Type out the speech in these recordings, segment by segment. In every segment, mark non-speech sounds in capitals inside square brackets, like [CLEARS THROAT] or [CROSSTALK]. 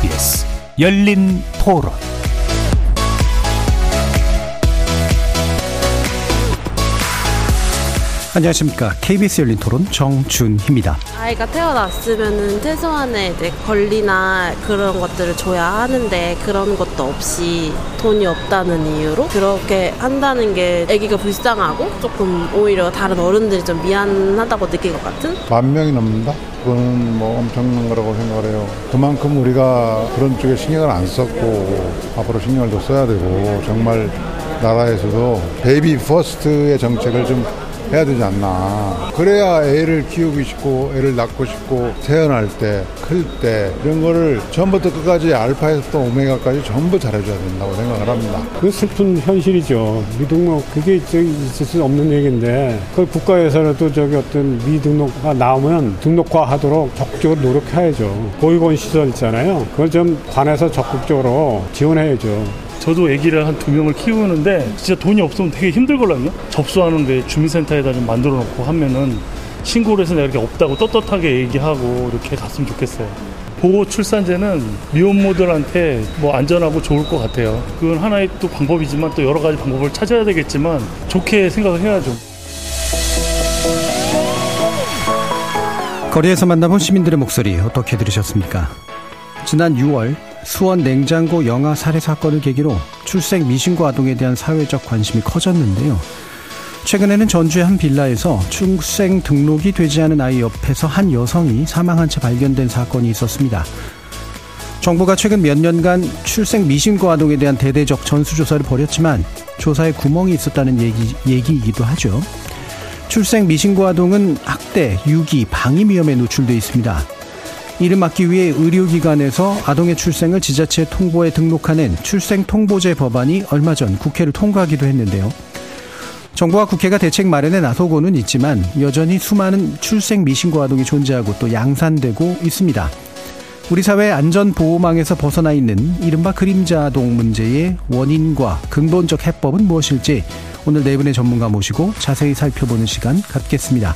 KBS 열린 토론 안녕하십니까. KBS 열린 토론 정준희입니다. 아이가 태어났으면은 최소한의 이제 권리나 그런 것들을 줘야 하는데 그런 것도 없이 돈이 없다는 이유로 그렇게 한다는 게 아기가 불쌍하고 조금 오히려 다른 어른들이 좀 미안하다고 느낀 것 같은? 만 명이 넘는다? 그거는 뭐 엄청난 거라고 생각을 해요. 그만큼 우리가 그런 쪽에 신경을 안 썼고 앞으로 신경을 더 써야 되고 정말 나라에서도 baby first의 정책을 좀 해야 되지 않나. 그래야 애를 키우고 싶고, 애를 낳고 싶고, 태어날 때, 클 때, 이런 거를 전부터 끝까지 알파에서부터 오메가까지 전부 잘해줘야 된다고 생각을 합니다. 그 슬픈 현실이죠. 미등록, 그게 저기 있을 수 없는 얘기인데, 그걸 국가에서라도 저기 어떤 미등록가 나오면 등록화 하도록 적극적으로 노력해야죠. 보육원 시설 있잖아요. 그걸 좀 관해서 적극적으로 지원해야죠. 저도 아기를 한 두 명을 키우는데 진짜 돈이 없으면 되게 힘들거든요. 접수하는데 주민센터에다 좀 만들어 놓고 하면은 신고를 해서 내가 이렇게 없다고 떳떳하게 얘기하고 이렇게 갔으면 좋겠어요. 보호 출산제는 미혼모들한테 뭐 안전하고 좋을 것 같아요. 그건 하나의 또 방법이지만 또 여러 가지 방법을 찾아야 되겠지만 좋게 생각을 해야죠. 거리에서 만나본 시민들의 목소리 어떻게 들으셨습니까? 지난 6월 수원 냉장고 영아 살해 사건을 계기로 출생 미신고 아동에 대한 사회적 관심이 커졌는데요. 최근에는 전주의 한 빌라에서 출생 등록이 되지 않은 아이 옆에서 한 여성이 사망한 채 발견된 사건이 있었습니다. 정부가 최근 몇 년간 출생 미신고 아동에 대한 대대적 전수조사를 벌였지만 조사에 구멍이 있었다는 얘기, 얘기이기도 하죠. 출생 미신고 아동은 학대, 유기, 방임 위험에 노출돼 있습니다. 이를 막기 위해 의료기관에서 아동의 출생을 지자체 통보에 등록하는 출생 통보제 법안이 얼마 전 국회를 통과하기도 했는데요. 정부와 국회가 대책 마련에 나서고는 있지만 여전히 수많은 출생 미신고 아동이 존재하고 또 양산되고 있습니다. 우리 사회 안전보호망에서 벗어나 있는 이른바 그림자 아동 문제의 원인과 근본적 해법은 무엇일지 오늘 네 분의 전문가 모시고 자세히 살펴보는 시간 갖겠습니다.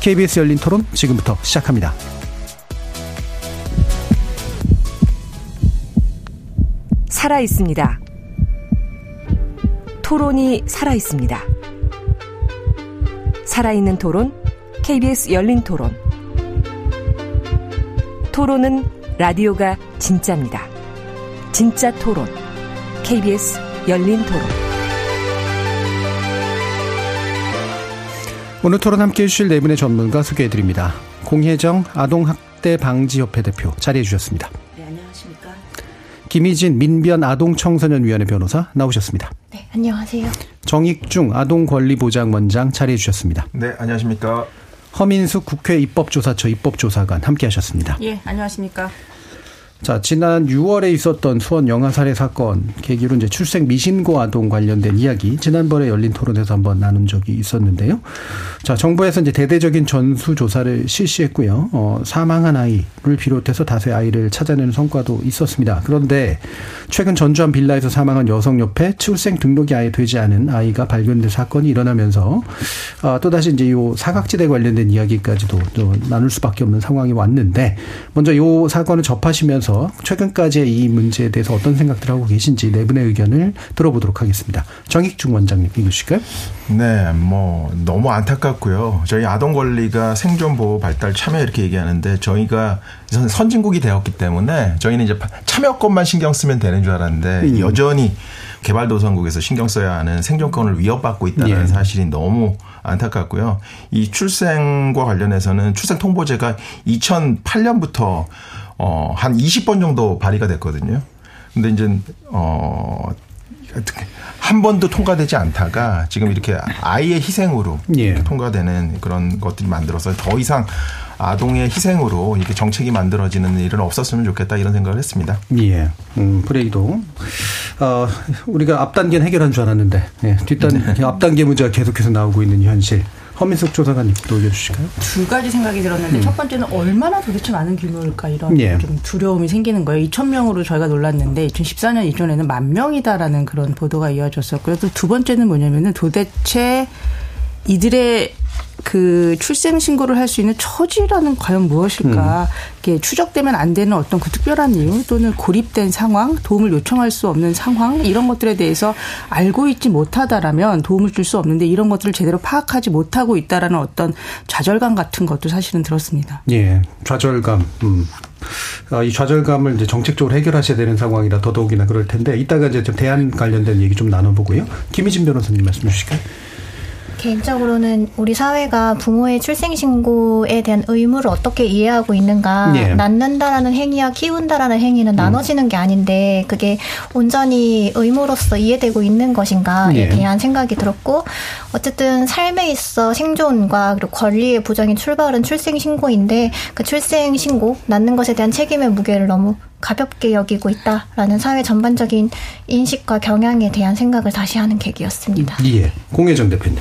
KBS 열린 토론 지금부터 시작합니다. 살아 있습니다. 토론이 살아 있습니다. 살아있는 토론, KBS 열린 토론. 토론은 라디오가 진짜입니다. 진짜 토론, KBS 열린 토론. 오늘 토론 함께 해주실 네 분의 전문가 소개해드립니다. 공혜정 아동학대 방지협회 대표 자리해 주셨습니다. 김희진 민변 아동청소년위원회 변호사 나오셨습니다. 네, 안녕하세요. 정익중 아동권리보장원장 자리해 주셨습니다. 네, 안녕하십니까. 허민숙 국회 입법조사처 입법조사관 함께 하셨습니다. 예, 안녕하십니까. 자, 지난 6월에 있었던 수원 영아 살해 사건 계기로 이제 출생 미신고 아동 관련된 이야기 지난번에 열린 토론에서 한번 나눈 적이 있었는데요. 자, 정부에서 이제 대대적인 전수 조사를 실시했고요. 어, 사망한 아이를 비롯해서 다수의 아이를 찾아내는 성과도 있었습니다. 그런데 최근 전주 한 빌라에서 사망한 여성 옆에 출생 등록이 아예 되지 않은 아이가 발견된 사건이 일어나면서 어, 또다시 이제 요 사각지대 관련된 이야기까지도 또 나눌 수밖에 없는 상황이 왔는데 먼저 요 사건을 접하시면서 대해서 최근까지의 이 문제에 대해서 어떤 생각들 하고 계신지 네 분의 의견을 들어보도록 하겠습니다. 정익중 원장님 읽으실까요? 네, 뭐 너무 안타깝고요. 저희 아동 권리가 생존 보호 발달 참여 이렇게 얘기하는데 저희가 선진국이 되었기 때문에 저희는 이제 참여권만 신경 쓰면 되는 줄 알았는데 음. 여전히 개발도상국에서 신경 써야 하는 생존권을 위협받고 있다는 예. 사실이 너무 안타깝고요. 이 출생과 관련해서는 출생 통보제가 2008년부터 어, 한 20번 정도 발의가 됐거든요. 근데 이제, 어, 한 번도 통과되지 않다가 지금 이렇게 아이의 희생으로 예. 통과되는 그런 것들이 만들어서 더 이상 아동의 희생으로 이렇게 정책이 만들어지는 일은 없었으면 좋겠다 이런 생각을 했습니다. 예. 음, 브레이도 어, 우리가 앞단계는 해결한 줄 알았는데 예, 뒷단 네. 앞단계 문제가 계속해서 나오고 있는 현실. 허민석 조사관님 또 올려주실까요? 두 가지 생각이 들었는데 음. 첫 번째는 얼마나 도대체 많은 규모일까 이런 예. 좀 두려움이 생기는 거예요. 2천 명으로 저희가 놀랐는데 2014년 이전에는 만 명이다라는 그런 보도가 이어졌었고요. 또 두 번째는 뭐냐면은 도대체 이들의 그 출생 신고를 할 수 있는 처지라는 과연 무엇일까? 음. 이게 추적되면 안 되는 어떤 그 특별한 이유 또는 고립된 상황, 도움을 요청할 수 없는 상황 이런 것들에 대해서 알고 있지 못하다라면 도움을 줄 수 없는데 이런 것들을 제대로 파악하지 못하고 있다라는 어떤 좌절감 같은 것도 사실은 들었습니다. 예, 좌절감. 음. 아, 이 좌절감을 이제 정책적으로 해결하셔야 되는 상황이라 더더욱이나 그럴 텐데 이따가 이제 좀 대안 관련된 얘기 좀 나눠보고요. 김희진 변호사님 말씀 주실까요? 개인적으로는 우리 사회가 부모의 출생신고에 대한 의무를 어떻게 이해하고 있는가. 예. 낳는다라는 행위와 키운다라는 행위는 음. 나눠지는 게 아닌데 그게 온전히 의무로서 이해되고 있는 것인가에 예. 대한 생각이 들었고 어쨌든 삶에 있어 생존과 그리고 권리의 보장의 출발은 출생신고인데 그 출생신고, 낳는 것에 대한 책임의 무게를 너무 가볍게 여기고 있다라는 사회 전반적인 인식과 경향에 대한 생각을 다시 하는 계기였습니다. 예. 공혜정 대표님.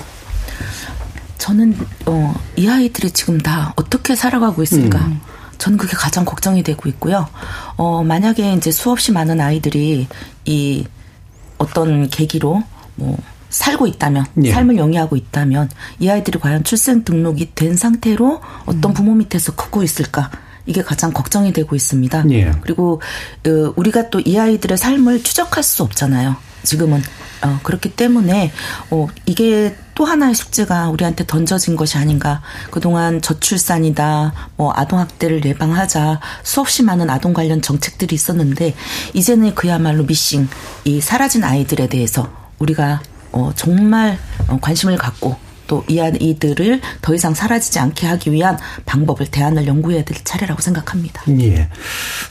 저는 어, 이 아이들이 지금 다 어떻게 살아가고 있을까? 음. 저는 그게 가장 걱정이 되고 있고요. 어, 만약에 이제 수없이 많은 아이들이 이 어떤 계기로 뭐 살고 있다면, 예. 삶을 영위하고 있다면, 이 아이들이 과연 출생 등록이 된 상태로 어떤 음. 부모 밑에서 크고 있을까? 이게 가장 걱정이 되고 있습니다. 예. 그리고 어, 우리가 또 이 아이들의 삶을 추적할 수 없잖아요. 지금은 어, 그렇기 때문에 어, 이게 또 하나의 숙제가 우리한테 던져진 것이 아닌가. 그동안 저출산이다, 뭐 아동학대를 예방하자, 수없이 많은 아동 관련 정책들이 있었는데, 이제는 그야말로 미싱, 이 사라진 아이들에 대해서 우리가 어, 정말 어, 관심을 갖고 또 이 아이들을 더 이상 사라지지 않게 하기 위한 방법을 대안을 연구해야 될 차례라고 생각합니다. 예.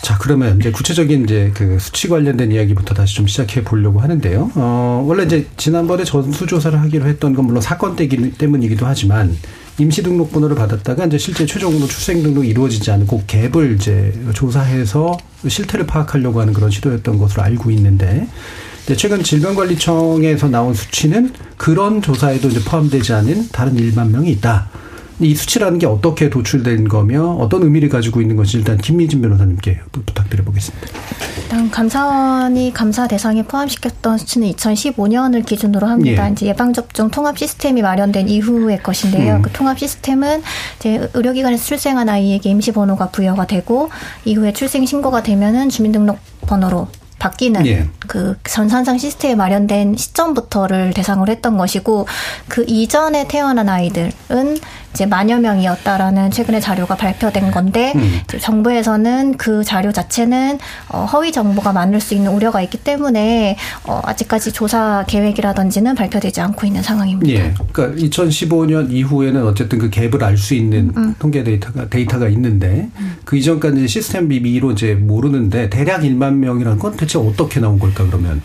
자 그러면 이제 구체적인 이제 그 수치 관련된 이야기부터 다시 좀 시작해 보려고 하는데요. 어 원래 이제 지난번에 전수 조사를 하기로 했던 건 물론 사건 때문이기도 하지만 임시 등록 번호를 받았다가 이제 실제 최종으로 출생 등록이 이루어지지 않고 갭을 이제 조사해서 실태를 파악하려고 하는 그런 시도였던 것으로 알고 있는데 최근 질병관리청에서 나온 수치는 그런 조사에도 이제 포함되지 않은 다른 1만 명이 있다. 이 수치라는 게 어떻게 도출된 거며 어떤 의미를 가지고 있는 것인지 일단 김미진 변호사님께 부탁드려보겠습니다. 일단 감사원이 감사 대상에 포함시켰던 수치는 2015년을 기준으로 합니다. 예. 이제 예방접종 통합 시스템이 마련된 이후의 것인데요. 음. 그 통합 시스템은 이제 의료기관에서 출생한 아이에게 임시번호가 부여가 되고 이후에 출생 신고가 되면은 주민등록번호로 바뀌는 예. 그 전산상 시스템에 마련된 시점부터를 대상으로 했던 것이고 그 이전에 태어난 아이들은 이제 만여 명이었다라는 최근에 자료가 발표된 건데 음. 정부에서는 그 자료 자체는 어, 허위 정보가 많을 수 있는 우려가 있기 때문에 어, 아직까지 조사 계획이라든지는 발표되지 않고 있는 상황입니다. 예. 그러니까 2015년 이후에는 어쨌든 그 갭을 알 수 있는 음. 통계 데이터가 데이터가 있는데 음. 그 이전까지 시스템 비비로 이제 모르는데 대략 1만 명이라는 건 대체 어떻게 나온 걸까 그러면?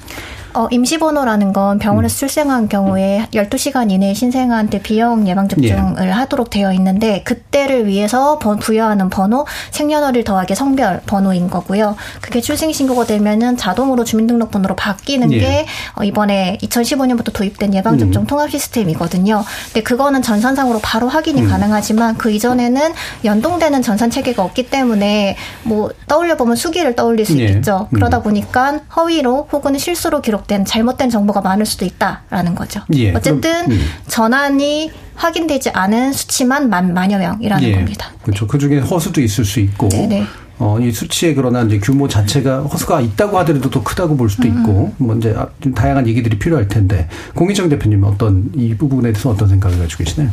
어, 임시번호라는 건 병원에서 음. 출생한 경우에 12시간 이내에 신생아한테 비형 예방접종을 예. 하도록 되어 있는데 그때를 위해서 부여하는 번호 생년월일 더하기 성별 번호인 거고요. 그게 출생신고가 되면은 자동으로 주민등록번호로 바뀌는 예. 게 어, 이번에 2015년부터 도입된 예방접종 음. 통합 시스템이거든요. 근데 그거는 전산상으로 바로 확인이 음. 가능하지만 그 이전에는 연동되는 전산 체계가 없기 때문에 뭐 떠올려 보면 수기를 떠올릴 수 예. 있겠죠. 그러다 음. 보니까 허위로 혹은 실수로 기록 기록된 잘못된 정보가 많을 수도 있다라는 거죠. 예, 어쨌든 그럼, 음. 전환이 확인되지 않은 수치만 만 만여 명이라는 예, 겁니다. 그렇죠. 그 중에 허수도 있을 수 있고. 네네. 어, 이 수치에 그러나 이제 규모 자체가 허수가 있다고 하더라도 더 크다고 볼 수도 있고, 음. 뭐 이제 아, 좀 다양한 얘기들이 필요할 텐데, 공희정 대표님 어떤 이 부분에 대해서 어떤 생각을 가지고 계시나요?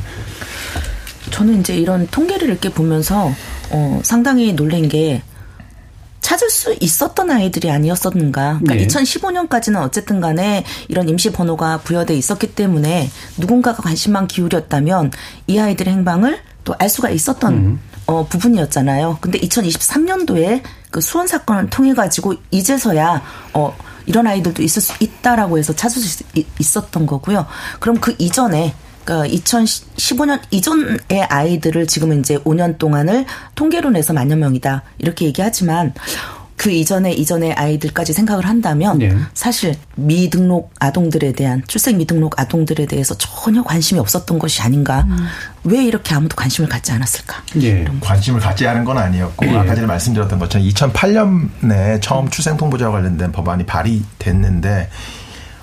저는 이제 이런 통계를 이렇게 보면서 어, 상당히 놀란 게 찾을 수 있었던 아이들이 아니었었는가. 그러니까 네. 2015년까지는 어쨌든 간에 이런 임시 번호가 부여돼 있었기 때문에 누군가가 관심만 기울였다면 이 아이들의 행방을 또 알 수가 있었던 음. 어, 부분이었잖아요. 근데 2023년도에 그 수원 사건을 통해 가지고 이제서야 어 이런 아이들도 있을 수 있다라고 해서 찾을 수 있었던 거고요. 그럼 그 이전에 그러니까 2015년 이전의 아이들을 지금 이제 5년 동안을 통계로 내서 만여 명이다 이렇게 얘기하지만 그 이전에 이전의 아이들까지 생각을 한다면 네. 사실 미등록 아동들에 대한 출생 미등록 아동들에 대해서 전혀 관심이 없었던 것이 아닌가. 음. 왜 이렇게 아무도 관심을 갖지 않았을까? 예. 관심을 갖지 않은 건 아니었고 예. 아까 전에 말씀드렸던 것처럼 2008년에 처음 출생 통보자와 관련된 법안이 발의됐는데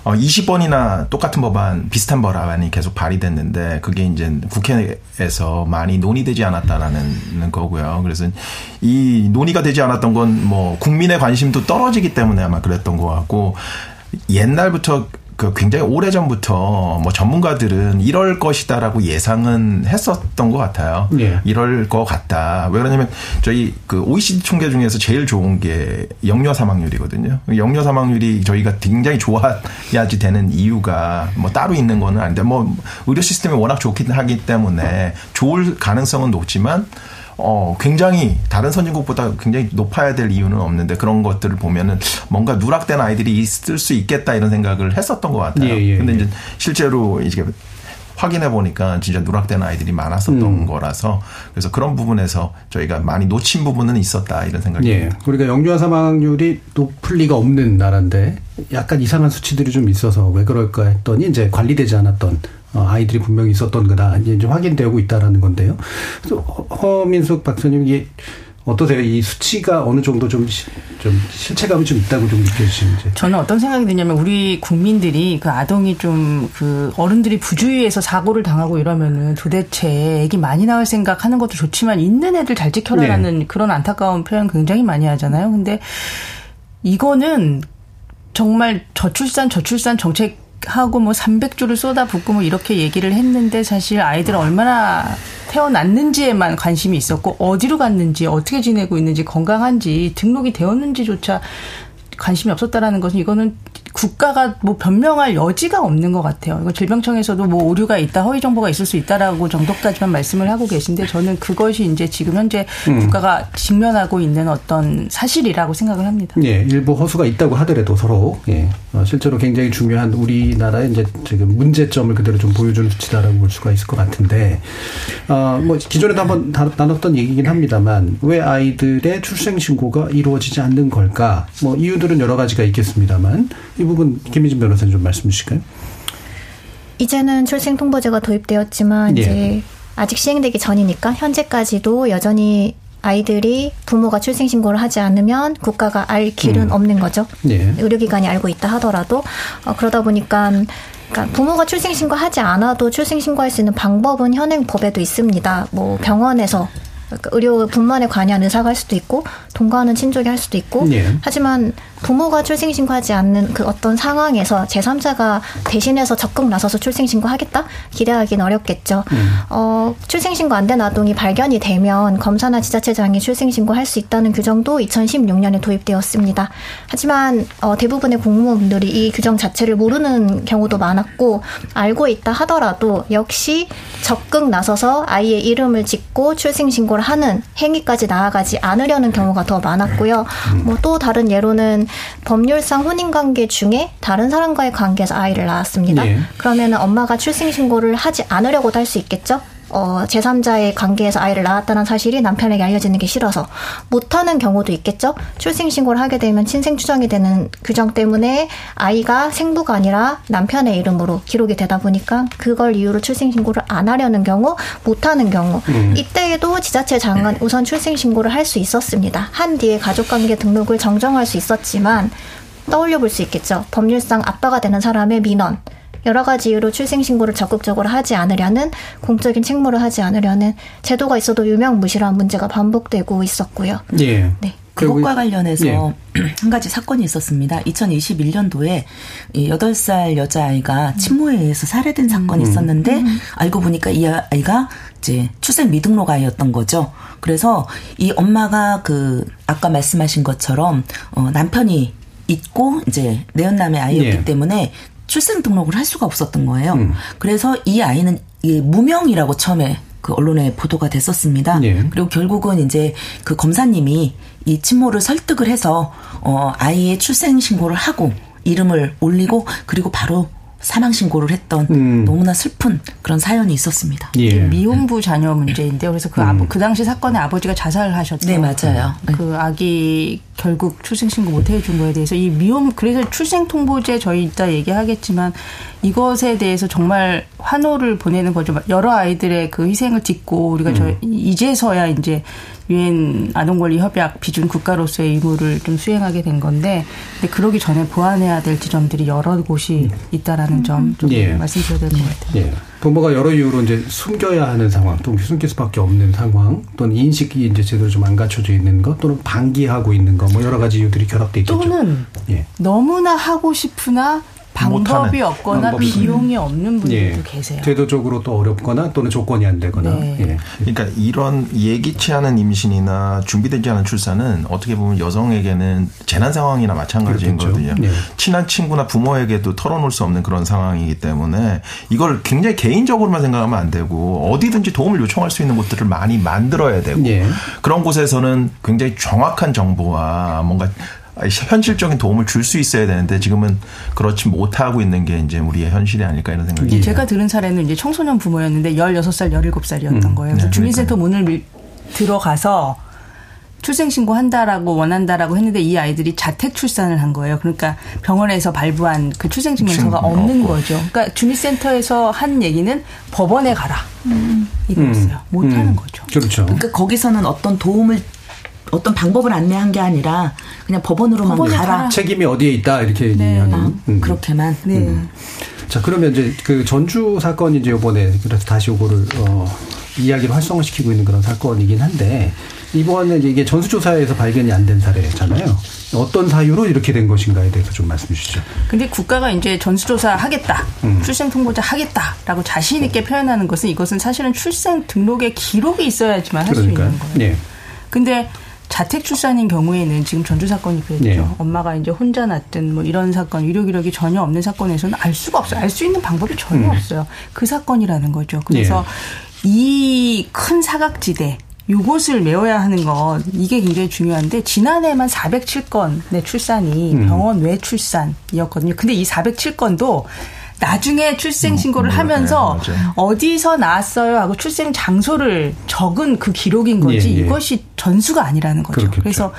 어, 20번이나 똑같은 법안, 비슷한 법안이 계속 발의됐는데 그게 이제 국회에서 많이 논의되지 않았다라는 거고요. 그래서 이 논의가 되지 않았던 건 뭐 국민의 관심도 떨어지기 때문에 아마 그랬던 것 같고 옛날부터 그 굉장히 오래 전부터 뭐 전문가들은 이럴 것이다라고 예상은 했었던 것 같아요. 예. 이럴 것 같다. 왜 그러냐면 저희 그 OECD 통계 중에서 제일 좋은 게 영려 사망률이거든요. 영려 사망률이 저희가 굉장히 좋아야지 되는 이유가 뭐 따로 있는 거는 아닌데 뭐 의료 시스템이 워낙 좋긴 하기 때문에 좋을 가능성은 높지만 어, 굉장히 다른 선진국보다 굉장히 높아야 될 이유는 없는데 그런 것들을 보면은 뭔가 누락된 아이들이 있을 수 있겠다 이런 생각을 했었던 것 같아요. 예, 예, 근데 예. 이제 실제로 이제 확인해 보니까 진짜 누락된 아이들이 많았었던 음. 거라서 그래서 그런 부분에서 저희가 많이 놓친 부분은 있었다 이런 생각이 예. 듭니다. 우리가 영유아 사망률이 높을 리가 없는 나라인데 약간 이상한 수치들이 좀 있어서 왜 그럴까 했더니 이제 관리되지 않았던 어, 아이들이 분명히 있었던 거다. 이제 좀 확인되고 있다라는 건데요. 그래서 허- 허민숙 박사님 이게 어떠세요? 이 수치가 어느 정도 좀, 시- 좀 실체감이 좀 있다고 좀 느껴지시는지. 저는 어떤 생각이 드냐면 우리 국민들이 그 아동이 좀 그 어른들이 부주의해서 사고를 당하고 이러면은 도대체 애기 많이 낳을 생각 하는 것도 좋지만 있는 애들 잘 지켜라라는 그런 안타까운 표현 굉장히 많이 하잖아요. 근데 이거는 정말 저출산 저출산 정책 하고 뭐 300조를 쏟아붓고 뭐 이렇게 얘기를 했는데 사실 아이들 얼마나 태어났는지에만 관심이 있었고 어디로 갔는지 어떻게 지내고 있는지 건강한지 등록이 되었는지조차 관심이 없었다라는 것은 이거는 국가가 뭐 변명할 여지가 없는 것 같아요. 이거 질병청에서도 뭐 오류가 있다, 허위 정보가 있을 수 있다라고 정도까지만 말씀을 하고 계신데 저는 그것이 이제 지금 현재 음. 국가가 직면하고 있는 어떤 사실이라고 생각을 합니다. 예, 일부 허수가 있다고 하더라도 서로 예, 어, 실제로 굉장히 중요한 우리나라의 이제 지금 문제점을 그대로 좀 보여주는 수치다라고 볼 수가 있을 것 같은데, 어, 뭐 기존에도 한번 다- 나눴던 얘기긴 합니다만 왜 아이들의 출생 신고가 이루어지지 않는 걸까? 뭐 이유들 은 여러 가지가 있겠습니다만 이 부분 김희진 변호사님 좀 말씀 주실까요? 이제는 출생 통보제가 도입되었지만 예. 이제 아직 시행되기 전이니까 현재까지도 여전히 아이들이 부모가 출생 신고를 하지 않으면 국가가 알 길은 음. 없는 거죠. 예. 의료기관이 알고 있다 하더라도 어, 그러다 보니까 그러니까 부모가 출생 신고하지 않아도 출생 신고할 수 있는 방법은 현행 법에도 있습니다. 뭐 병원에서 그러니까 의료 분만에 관여한 의사가 할 수도 있고 동거하는 친족이 할 수도 있고 예. 하지만 부모가 출생신고하지 않는 그 어떤 상황에서 제3자가 대신해서 적극 나서서 출생신고 하겠다 기대하기는 어렵겠죠. 어, 출생신고 안 된 아동이 발견이 되면 검사나 지자체장이 출생신고 할 수 있다는 규정도 2016년에 도입되었습니다. 하지만 어, 대부분의 공무원분들이 이 규정 자체를 모르는 경우도 많았고 알고 있다 하더라도 역시 적극 나서서 아이의 이름을 짓고 출생신고를 하는 행위까지 나아가지 않으려는 경우가 더 많았고요. 뭐 또 다른 예로는 법률상 혼인관계 중에 다른 사람과의 관계에서 아이를 낳았습니다. 예. 그러면은 엄마가 출생신고를 하지 않으려고도 할 수 있겠죠? 어, 제3자의 관계에서 아이를 낳았다는 사실이 남편에게 알려지는 게 싫어서 못하는 경우도 있겠죠? 출생신고를 하게 되면 친생 추정이 되는 규정 때문에 아이가 생부가 아니라 남편의 이름으로 기록이 되다 보니까 그걸 이유로 출생신고를 안 하려는 경우, 못하는 경우. 이때에도 지자체 장은 우선 출생신고를 할 수 있었습니다. 한 뒤에 가족관계 등록을 정정할 수 있었지만 떠올려 볼 수 있겠죠. 법률상 아빠가 되는 사람의 민원. 여러 가지 이유로 출생신고를 적극적으로 하지 않으려는 공적인 책무를 하지 않으려는 제도가 있어도 유명무실한 문제가 반복되고 있었고요. 예. 네. 그것과 관련해서 예. [CLEARS THROAT] 한 가지 사건이 있었습니다. 2021년도에 이 8살 여자아이가 친모에 의해서 살해된 사건이 있었는데 알고 보니까 이 아이가 이제 출생 미등록 아이였던 거죠. 그래서 이 엄마가 그 아까 말씀하신 것처럼 어 남편이 있고 이제 내연남의 아이였기 예. 때문에 출생 등록을 할 수가 없었던 거예요. 음. 그래서 이 아이는 이 무명이라고 처음에 그 언론에 보도가 됐었습니다. 예. 그리고 결국은 이제 그 검사님이 이 친모를 설득을 해서 어 아이의 출생 신고를 하고 이름을 올리고 그리고 바로 사망 신고를 했던 음. 너무나 슬픈 그런 사연이 있었습니다. 예. 미혼부 자녀 문제인데요. 그래서 그, 아버, 그 당시 사건에 아버지가 자살을 하셨죠. 네, 맞아요. 네. 그 아기 결국 출생 신고 못 해준 거에 대해서 이 미혼, 그래서 출생 통보제 저희 이따 얘기하겠지만 이것에 대해서 정말 환호를 보내는 거죠. 여러 아이들의 그 희생을 딛고 우리가 저 이제서야 이제 유엔 아동권리 협약 비준 국가로서의 의무를 좀 수행하게 된 건데, 근데 그러기 전에 보완해야 될 지점들이 여러 곳이 있다라는 점좀 예. 말씀드려야 될 것 같아요. 예. 부모가 여러 이유로 이제 숨겨야 하는 상황, 또는 숨길 수밖에 없는 상황, 또는 인식이 이제 제대로 좀 안 갖춰져 있는 것, 또는 방기하고 있는 것, 뭐 여러 가지 이유들이 결합돼 있겠죠. 또는 예. 너무나 하고 싶으나 방법이. 없거나 방법이 비용이 없는 분들도 예. 계세요. 제도적으로 또 어렵거나 또는 조건이 안 되거나. 네. 예. 그러니까 이런 예기치 않은 임신이나 준비되지 않은 출산은 어떻게 보면 여성에게는 재난 상황이나 마찬가지인 그렇겠죠. 거거든요. 네. 친한 친구나 부모에게도 털어놓을 수 없는 그런 상황이기 때문에 이걸 굉장히 개인적으로만 생각하면 안 되고 어디든지 도움을 요청할 수 있는 곳들을 많이 만들어야 되고 예. 그런 곳에서는 굉장히 정확한 정보와 뭔가 현실적인 도움을 줄 수 있어야 되는데 지금은 그렇지 못하고 있는 게 이제 우리의 현실이 아닐까 이런 생각이 이제 듭니다. 제가 들은 사례는 이제 청소년 부모였는데 16살, 17살이었던 음. 거예요. 그래서 네, 주민센터 문을 밀- 들어가서 출생신고 한다라고 원한다라고 했는데 이 아이들이 자택 출산을 한 거예요. 그러니까 병원에서 발부한 그 출생증명서가 증명 없는 없고. 거죠. 그러니까 주민센터에서 한 얘기는 법원에 가라. 이거였어요. 못하는 음. 거죠. 그렇죠. 그러니까 거기서는 어떤 도움을 어떤 방법을 안내한 게 아니라 그냥 법원으로만 법원에 가라. 가라. 책임이 어디에 있다 이렇게 네. 얘기하는. 아, 음. 그렇게만. 네. 자 그러면 이제 그 전주 사건이 이제 이번에 그래서 다시 요거를 어, 이야기를 활성화시키고 있는 그런 사건이긴 한데 이번에 이게 전수조사에서 발견이 안 된 사례잖아요. 어떤 사유로 이렇게 된 것인가에 대해서 좀 말씀해 주시죠. 근데 국가가 이제 전수조사 하겠다, 음. 출생 통보자 하겠다라고 자신 있게 표현하는 것은 이것은 사실은 출생 등록에 기록이 있어야지만 할 수. 있는 거예요. 네. 근데 자택 출산인 경우에는 지금 전주 사건이 그랬죠. 네. 엄마가 이제 혼자 낳든 뭐 이런 사건, 의료 기록이 전혀 없는 사건에서는 알 수가 없어요. 알 수 있는 방법이 전혀 음. 없어요. 그 사건이라는 거죠. 그래서 이큰 사각지대 요것을 메워야 하는 건 이게 굉장히 중요한데 지난해만 407건의 출산이 음. 병원 외 출산이었거든요. 근데 이 407건도 나중에 출생 신고를 음, 네, 하면서 맞아요. 어디서 나왔어요 하고 출생 장소를 적은 그 기록인 거지 예, 예. 이것이 전수가 아니라는 거죠. 그렇겠죠. 그래서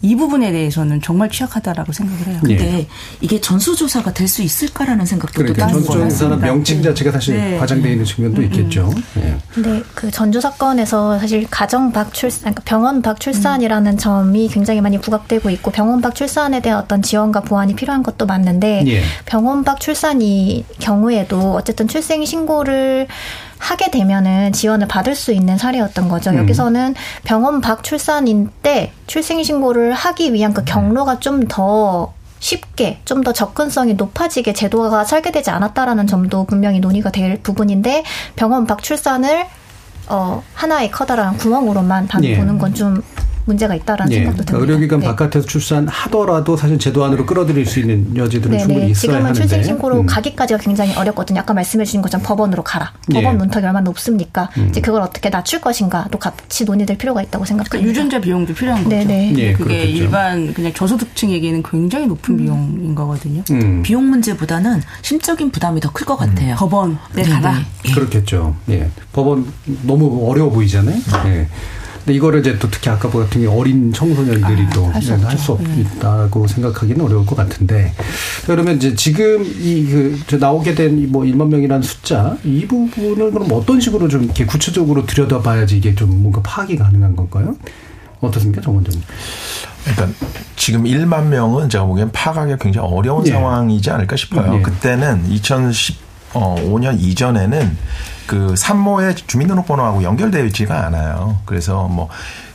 이 부분에 대해서는 정말 취약하다라고 생각을 해요. 예. 근데 이게 전수조사가 될 수 있을까라는 생각도 또 그러니까 전수조사는. 명칭 자체가 사실 네. 과장되어 있는 측면도 있겠죠. 예. 근데 그 전주 사건에서 사실 가정 밖 출산, 그러니까 병원 밖 출산이라는 점이 굉장히 많이 부각되고 있고 병원 밖 출산에 대한 어떤 지원과 보완이 필요한 것도 맞는데 예. 병원 밖 출산이 경우에도 어쨌든 출생 신고를 하게 되면은 지원을 받을 수 있는 사례였던 거죠. 음. 여기서는 병원 밖 출산인 때 출생 신고를 하기 위한 그 경로가 좀더 쉽게 좀 더 접근성이 높아지게 제도가 설계되지 않았다라는 점도 분명히 논의가 될 부분인데 병원 밖 출산을 어 하나의 커다란 구멍으로만 반 예. 보는 건 좀 문제가 있다라는 예. 생각도 그러니까 듭니다. 의료기관 네. 바깥에서 출산하더라도 사실 제도 안으로 끌어들일 수 있는 여지들은 충분히 네네. 있어야 지금은 하는데. 출생 신고로 음. 가기까지가 굉장히 어렵거든요. 아까 말씀해 주신 것처럼 법원으로 가라. 예. 음. 법원 문턱이 얼마나 높습니까? 이제 그걸 어떻게 낮출 것인가도 같이 논의될 필요가 있다고 그러니까 생각합니다. 유전자 비용도 필요한 거죠. 네네. 예, 그게 그렇겠죠. 일반 그냥 저소득층에게는 굉장히 높은 비용인 거거든요. 음. 비용 문제보다는 심적인 부담이 더 클 것 같아요. 법원에 네, 가라. 네. 예. 그렇겠죠. 예. 법원 너무 어려워 보이잖아요. 예. 근데 이거를 이제 또 특히 아까 같은 게 어린 청소년들이 아, 또 할수 네. 있다고 생각하기는 어려울 것 같은데. 자, 그러면 이제 지금 이그 나오게 된 뭐 1만 명이라는 숫자 이 부분을 그럼 어떤 식으로 좀 이렇게 구체적으로 들여다봐야지 이게 좀 뭔가 파악이 가능한 건가요? 어떻습니까, 정 원장님? 그러니까 지금 1만 명은 제가 보기엔 파악하기 굉장히 어려운 예. 상황이지 않을까 싶어요. 예. 그때는 2015년 이전에는 그 산모의 주민등록번호하고 연결되어 있지가 않아요. 그래서 뭐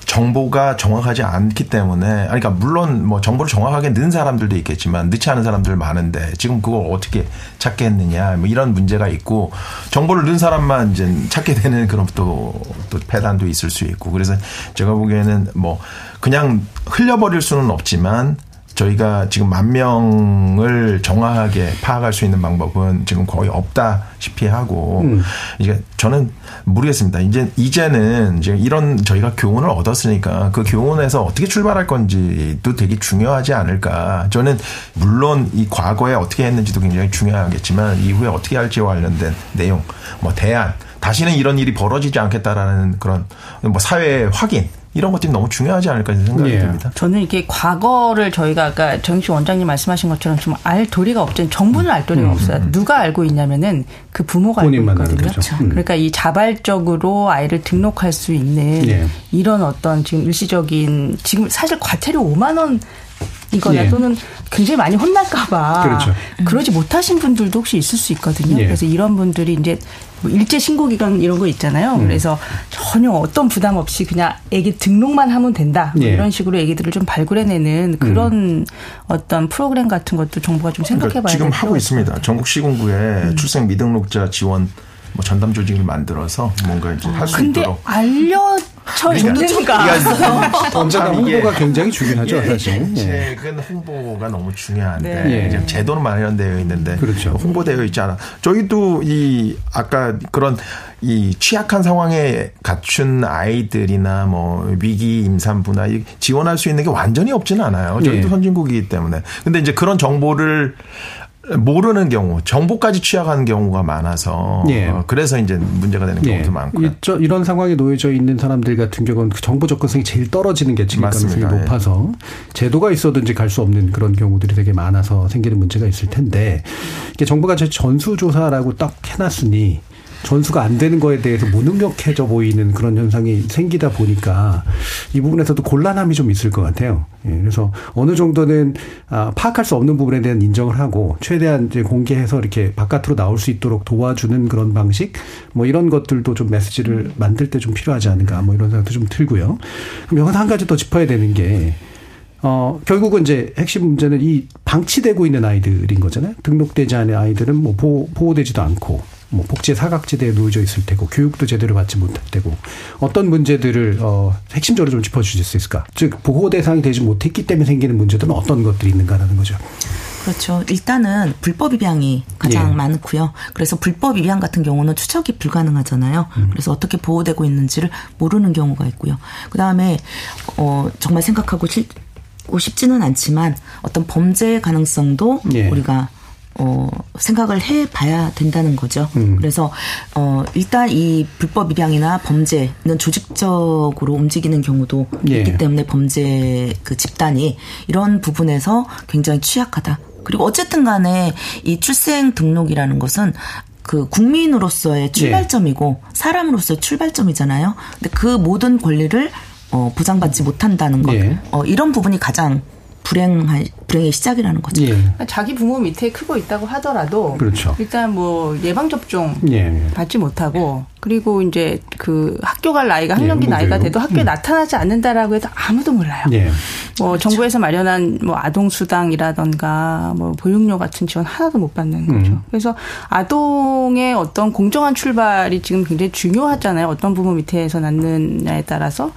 정보가 정확하지 않기 때문에 아니 그러니까 물론 뭐 정보를 정확하게 넣은 사람들도 있겠지만 넣지 않은 사람들 많은데 지금 그걸 어떻게 찾겠느냐 뭐 이런 문제가 있고 정보를 넣은 사람만 이제 찾게 되는 그런 또, 또 패단도 있을 수 있고 그래서 제가 보기에는 뭐 그냥 흘려버릴 수는 없지만 저희가 지금 만 명을 정확하게 파악할 수 있는 방법은 지금 거의 없다시피 하고 음. 이제 저는 모르겠습니다. 이제 이제는 이제 이런 저희가 교훈을 얻었으니까 그 교훈에서 어떻게 출발할 건지도 되게 중요하지 않을까. 저는 물론 이 과거에 어떻게 했는지도 굉장히 중요하겠지만 이후에 어떻게 할지와 관련된 내용, 뭐 대안, 다시는 이런 일이 벌어지지 않겠다라는 그런 뭐 사회의 확인 이런 것들이 너무 중요하지 않을까 생각이 예. 듭니다. 저는 이게 과거를 저희가 아까 정시 원장님 말씀하신 것처럼 좀 알 도리가 없죠. 정부는 알 도리가 없어요. 누가 알고 있냐면은 그 부모가 알고 있거든요. 알고 있죠. 음. 그러니까 이 자발적으로 아이를 등록할 수 있는 예. 이런 어떤 지금 일시적인 지금 사실 과태료 5만 원 이거나 예. 또는 굉장히 많이 혼날까봐 그렇죠. 그러지 못하신 분들도 혹시 있을 수 있거든요. 예. 그래서 이런 분들이 이제 뭐 일제 신고 기간 이런 거 있잖아요. 음. 그래서 전혀 어떤 부담 없이 그냥 애기 등록만 하면 된다. 뭐 예. 음. 이런 식으로 애기들을 좀 발굴해내는 그런 어떤 프로그램 같은 것도 정부가 좀 생각해봐야 그러니까 될 지금 하고 있습니다. 전국 시군구에 음. 출생 미등록자 지원 뭐 전담 조직을 만들어서 뭔가 이제 할 수 있도록 알려져 있는가? 언제나 홍보가 굉장히 중요하죠, 사실. 예. 최근 홍보가 너무 중요한데 네. 이제 제도는 마련되어 있는데 그렇죠. 홍보되어 있지 않아. 저희도 이 아까 그런 이 취약한 상황에 갖춘 아이들이나 뭐 위기 임산부나 이 지원할 수 있는 게 완전히 없지는 않아요. 저희도 예. 선진국이기 때문에. 근데 이제 그런 정보를 모르는 경우, 정보까지 취약한 경우가 많아서 예. 어, 그래서 이제 문제가 되는 경우도 많고요. 이, 저, 이런 상황에 놓여져 있는 사람들 같은 경우는 그 정보 접근성이 제일 떨어지는 게 지금 가능성이. 예. 높아서 제도가 있어든지 갈 수 없는 그런 경우들이 되게 많아서 생기는 문제가 있을 텐데 이게 정부가 제 전수조사라고 딱 해놨으니 전수가 안 되는 거에 대해서 무능력해져 보이는 그런 현상이 생기다 보니까 이 부분에서도 곤란함이 좀 있을 것 같아요. 예, 그래서 어느 정도는 아, 파악할 수 없는 부분에 대한 인정을 하고 최대한 이제 공개해서 이렇게 바깥으로 나올 수 있도록 도와주는 그런 방식 뭐 이런 것들도 좀 메시지를 만들 때 좀 필요하지 않은가 뭐 이런 생각도 좀 들고요. 그럼 여기서 한 가지 더 짚어야 되는 게 어, 결국은 이제 핵심 문제는 이 방치되고 있는 아이들인 거잖아요. 등록되지 않은 아이들은 뭐 보호, 보호되지도 않고 뭐 복지의 사각지대에 놓여져 있을 테고 교육도 제대로 받지 못할 테고 어떤 문제들을 어, 핵심적으로 좀 짚어 주실 수 있을까? 즉 보호 대상이 되지 못했기 때문에 생기는 문제들은 어떤 것들이 있는가라는 거죠. 그렇죠. 일단은 불법 입양이 가장 예. 많고요. 그래서 불법 입양 같은 경우는 추적이 불가능하잖아요. 음. 그래서 어떻게 보호되고 있는지를 모르는 경우가 있고요. 그 다음에 어 정말 생각하고 싶지는 않지만 어떤 범죄 가능성도 예. 우리가 어, 생각을 해 봐야 된다는 거죠. 음. 그래서, 어, 일단 이 불법 입양이나 범죄는 조직적으로 움직이는 경우도 예. 있기 때문에 범죄 그 집단이 이런 부분에서 굉장히 취약하다. 그리고 어쨌든 간에 이 출생 등록이라는 것은 그 국민으로서의 출발점이고 사람으로서의 출발점이잖아요. 근데 그 모든 권리를 어, 보장받지 못한다는 것. 예. 어, 이런 부분이 가장 불행한, 불행의 시작이라는 거죠. 예. 그러니까 자기 부모 밑에 크고 있다고 하더라도 그렇죠. 일단 뭐 예방 접종 예. 예. 받지 못하고 그리고 이제 그 학교 갈 나이가 학령기 예, 나이가. 돼도 학교에 나타나지 않는다라고 해도 아무도 몰라요. 예. 뭐 정부에서 마련한 뭐 아동 수당이라던가 뭐 보육료 같은 지원 하나도 못 받는 거죠. 음. 그래서 아동의 어떤 공정한 출발이 지금 굉장히 중요하잖아요. 어떤 부모 밑에서 낳느냐에 따라서.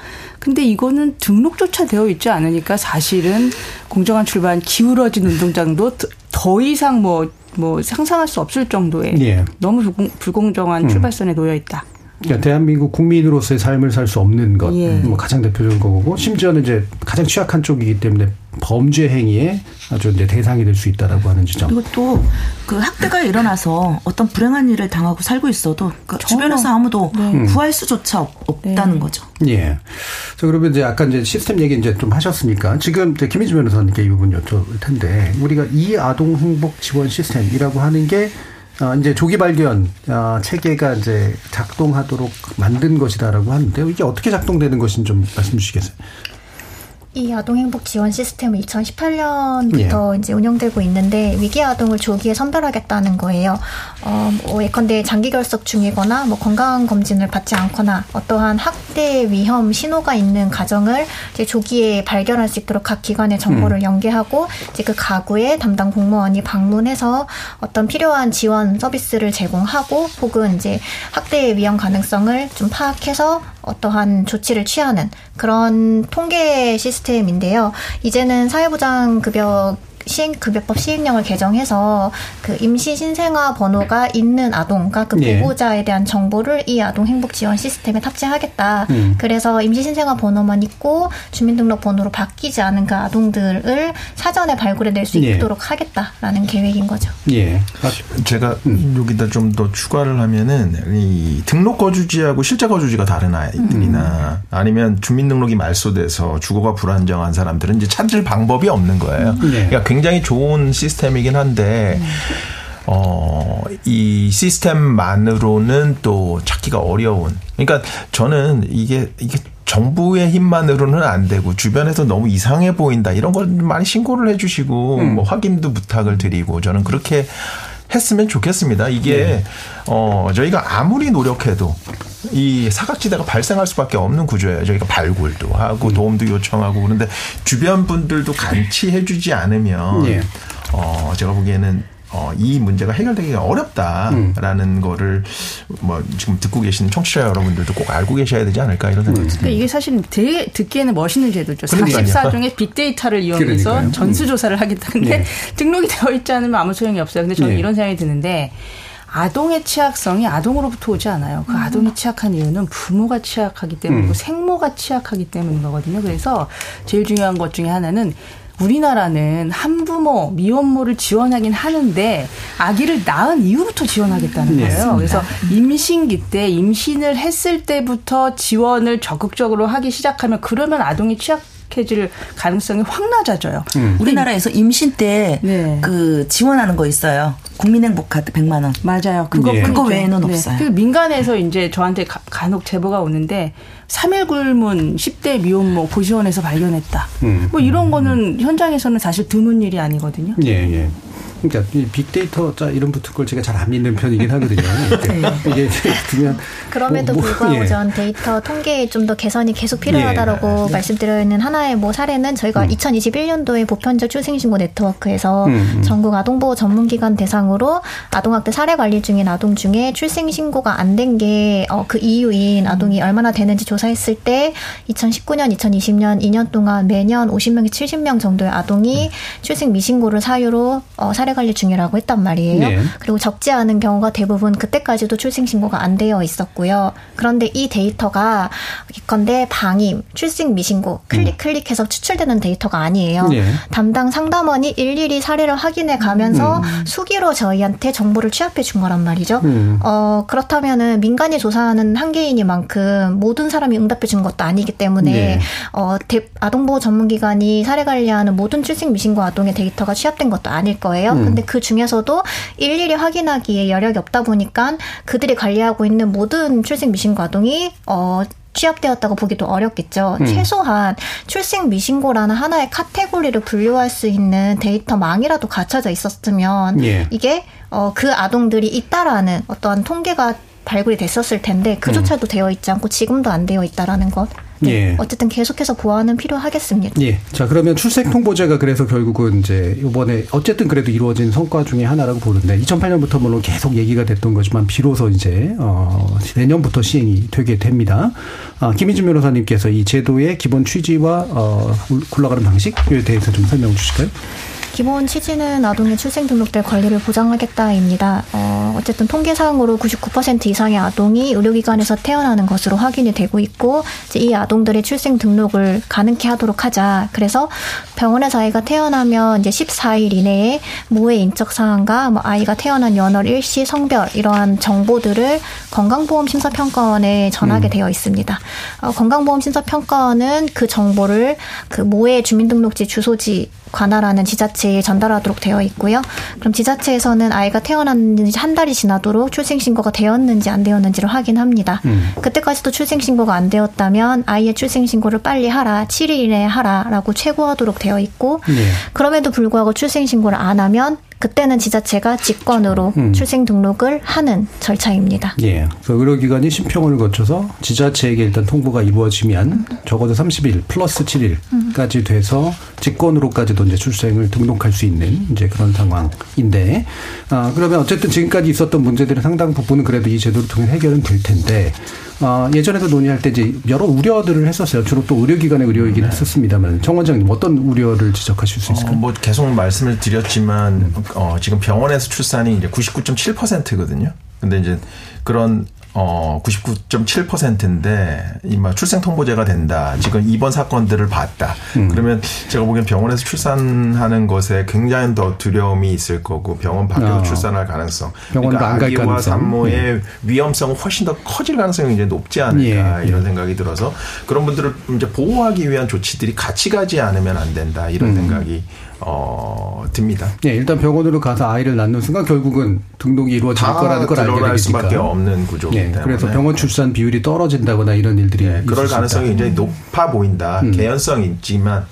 근데 이거는 등록조차 되어 있지 않으니까 사실은 공정한 출발 기울어진 운동장도 더- 더 이상 뭐, 뭐 상상할 수 없을 정도의 예. 너무 불공, 불공정한 음. 출발선에 놓여 있다. 그러니까 대한민국 국민으로서의 삶을 살 수 없는 것, 예. 뭐 가장 대표적인 거고, 심지어는 이제 가장 취약한 쪽이기 때문에 범죄 행위에 아주 이제 대상이 될 수 있다라고 하는 지점. 그리고 또 그 학대가 일어나서 어떤 불행한 일을 당하고 살고 있어도 그 주변에서 아무도 네. 구할 수조차 없, 없다는 거죠. 예. 자, 그러면 이제 아까 이제 시스템 얘기 이제 좀 하셨으니까 지금 이제 김희주 변호사님께 이 부분 여쭤볼 텐데 우리가 이 아동 행복 지원 시스템이라고 하는 게 아, 이제 조기 발견 아, 체계가 이제 작동하도록 만든 것이다라고 하는데 이게 어떻게 작동되는 것인지 좀 말씀 주시겠어요? 이 아동행복 지원 시스템은 2018년부터 이제 운영되고 있는데 위기 아동을 조기에 선별하겠다는 거예요. 어, 뭐 예컨대 장기 결석 중이거나 뭐 건강 검진을 받지 않거나 어떠한 학대 위험 신호가 있는 가정을 이제 조기에 발견할 수 있도록 각 기관의 정보를 연계하고 이제 그 가구에 담당 공무원이 방문해서 어떤 필요한 지원 서비스를 제공하고 혹은 이제 학대 위험 가능성을 좀 파악해서 어떠한 조치를 취하는 그런 통계 시스템인데요. 이제는 사회보장급여 시행 급여법 시행령을 개정해서 그 임시 신생아 번호가 있는 아동, 그러니까 그 예. 보호자에 대한 정보를 이 아동 행복 지원 시스템에 탑재하겠다. 음. 그래서 임시 신생아 번호만 있고 주민등록 번호로 바뀌지 않은 그 아동들을 사전에 발굴해낼 수 예. 있도록 하겠다라는 계획인 거죠. 예. 제가 여기다 좀 더 추가를 하면은 이 등록 거주지하고 실제 거주지가 다른 아이들이나 아니면 주민등록이 말소돼서 주거가 불안정한 사람들은 이제 찾을 방법이 없는 거예요. 네. 그러니까 굉장히 좋은 시스템이긴 한데 어, 이 시스템만으로는 또 찾기가 어려운. 그러니까 저는 이게, 이게 정부의 힘만으로는 안 되고 주변에서 너무 이상해 보인다. 이런 걸 많이 신고를 해 주시고 뭐 확인도 부탁을 드리고 저는 그렇게 했으면 좋겠습니다. 이게 어 저희가 아무리 노력해도 이 사각지대가 발생할 수밖에 없는 구조예요. 저희가 발굴도 하고 도움도 요청하고 그런데 주변 분들도 같이 해주지 않으면 예. 어 제가 보기에는 어, 이 문제가 해결되기가 어렵다라는 거를 뭐 지금 듣고 계신 청취자 여러분들도 꼭 알고 계셔야 되지 않을까 이런 생각이 듭니다. 그러니까 이게 사실 되게 듣기에는 멋있는 제도죠. 그러니까요. 44종의 빅데이터를 이용해서 그러니까요. 전수조사를 하겠다. 근데 네. 등록이 되어 있지 않으면 아무 소용이 없어요. 근데 저는 네. 이런 생각이 드는데 아동의 취약성이 아동으로부터 오지 않아요. 그 아동이 취약한 이유는 부모가 취약하기 때문이고 음. 생모가 취약하기 때문인 거거든요. 그래서 제일 중요한 것 중에 하나는 우리나라는 한부모, 미혼모를 지원하긴 하는데 아기를 낳은 이후부터 지원하겠다는 네, 거예요. 맞습니다. 그래서 임신기 때 임신을 했을 때부터 지원을 적극적으로 하기 시작하면 그러면 아동이 취약 해질 가능성이 확 낮아져요. 우리나라에서 임신 때그 지원하는 거 있어요. 국민행복 카드 100만 원. 맞아요. 그거 그거 뿐이죠. 외에는 네. 없어요. 그래서 민간에서 이제 저한테 가, 간혹 제보가 오는데 3일 굶은 10대 미혼모 고시원에서 발견했다. 음. 뭐 이런 거는 현장에서는 사실 드문 일이 아니거든요. 예, 예. 그러니까 이 빅데이터 자 이름 붙은 걸 제가 잘 안 믿는 편이긴 하거든요. [LAUGHS] 이게 이게 들면 그럼에도 뭐, 뭐, 불구하고 예. 전 데이터 통계에 좀 더 개선이 계속 필요하다라고 예. 말씀드려 있는 하나의 뭐 사례는 저희가 2021년도에 보편적 출생신고 네트워크에서 음, 음. 전국 아동보호 전문기관 대상으로 아동학대 사례 관리 중인 아동 중에 출생신고가 안 된게 어, 그 이유인 아동이 얼마나 되는지 조사했을 때 2019년, 2020년 2년 동안 매년 50명에서 70명 정도의 아동이 출생 미신고를 사유로 어, 사례 관리 중이라고 했단 말이에요. 네. 그리고 적지 않은 경우가 대부분 그때까지도 출생 신고가 안 되어 있었고요. 그런데 이 데이터가 이건데 방임, 출생 미신고 클릭 클릭해서 추출되는 데이터가 아니에요. 네. 담당 상담원이 일일이 사례를 확인해 가면서 음. 수기로 저희한테 정보를 취합해 준 거란 말이죠. 음. 어, 그렇다면은 민간이 조사하는 한계이니만큼 모든 사람이 응답해 준 것도 아니기 때문에 네. 어, 대- 아동보호 전문기관이 사례 관리하는 모든 출생 미신고 아동의 데이터가 취합된 것도 아닐 거예요. 음. 근데 그 중에서도 일일이 확인하기에 여력이 없다 보니까 그들이 관리하고 있는 모든 출생 미신고 아동이 어, 취합되었다고 보기도 어렵겠죠. 음. 최소한 출생 미신고라는 하나의 카테고리를 분류할 수 있는 데이터망이라도 갖춰져 있었으면 예. 이게 어, 그 아동들이 있다라는 어떠한 통계가 발굴이 됐었을 텐데 그조차도 되어 있지 않고 지금도 안 되어 있다라는 것. 네. 예. 어쨌든 계속해서 보완은 필요하겠습니다. 예. 자, 그러면 출생 통보제가 그래서 결국은 이제 이번에 어쨌든 그래도 이루어진 성과 중에 하나라고 보는데 2008년부터 물론 계속 얘기가 됐던 거지만 비로소 이제 어 내년부터 시행이 되게 됩니다. 아, 김희준 변호사님께서 이 제도의 기본 취지와 어 굴러가는 방식에 대해서 좀 설명 주실까요? 기본 취지는 아동의 출생 등록될 권리를 보장하겠다입니다. 어, 어쨌든 통계상으로 99% 이상의 아동이 의료기관에서 태어나는 것으로 확인이 되고 있고 이 아동들의 출생 등록을 가능케 하도록 하자. 그래서 병원에서 아이가 태어나면 이제 14일 이내에 모의 인적 사항과 뭐 아이가 태어난 연월, 일시, 성별 이러한 정보들을 건강보험 심사평가원에 전하게 음. 되어 있습니다. 어, 건강보험 심사평가원은 그 정보를 그 모의 주민등록지 주소지 관할하는 지자체에 전달하도록 되어 있고요. 그럼 지자체에서는 아이가 태어났는지 한 달이 지나도록 출생신고가 되었는지 안 되었는지를 확인합니다. 음. 그때까지도 출생신고가 안 되었다면 아이의 출생신고를 빨리 하라, 7일 이내에 하라라고 최고하도록 되어 있고 네. 그럼에도 불구하고 출생신고를 안 하면 그때는 지자체가 직권으로 음. 출생 등록을 하는 절차입니다. 예. 그 의료기관이 심평을 거쳐서 지자체에게 일단 통보가 이루어지면 적어도 30일 플러스 7일까지 돼서 직권으로까지도 이제 출생을 등록할 수 있는 이제 그런 상황인데, 아, 그러면 어쨌든 지금까지 있었던 문제들의 상당 부분은 그래도 이 제도를 통해 해결은 될 텐데, 어, 예전에도 논의할 때 이제 여러 우려들을 했었어요. 주로 또 의료기관의 의료이긴 네. 했었습니다만 정 원장님 어떤 우려를 지적하실 수 있을까요? 어, 뭐 계속 말씀을 드렸지만 어, 지금 병원에서 출산이 이제 99.7%거든요. 근데 이제 그런 어 99.7%인데 이마 출생 통보제가 된다. 지금 이번 사건들을 봤다. 음. 그러면 제가 보기엔 병원에서 출산하는 것에 굉장히 더 두려움이 있을 거고 병원 밖에서 어. 출산할 가능성. 그러니까 아기와 산모의 예. 위험성은 훨씬 더 커질 가능성이 이제 높지 않을까 예. 이런 생각이 들어서 그런 분들을 이제 보호하기 위한 조치들이 같이 가지 않으면 안 된다 이런 음. 생각이 어, 듭니다. 네, 일단 병원으로 가서 아이를 낳는 순간 결국은 등록이 이루어질 거라는 걸 알게 되니까. 수밖에 없는 구조기 네. 그래서 병원 출산 비율이 떨어진다거나 이런 일들이 네, 그럴 가능성이 이제 높아 보인다. 음. 개연성이 있지만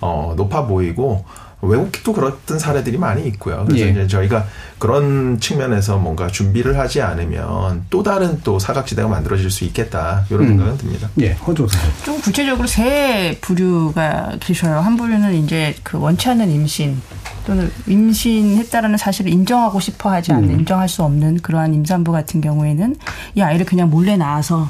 어, 높아 보이고 외국도 그렇던 사례들이 많이 있고요. 그래서 예. 이제 저희가 그런 측면에서 뭔가 준비를 하지 않으면 또 다른 또 사각지대가 만들어질 수 있겠다 이런 음. 생각은 듭니다. 예, 허조사. 좀 구체적으로 세 부류가 계셔요. 한 부류는 이제 그 원치 않는 임신 또는 임신했다라는 사실을 인정하고 싶어 하지 않는, 음. 인정할 수 없는 그러한 임산부 같은 경우에는 이 아이를 그냥 몰래 낳아서 뭐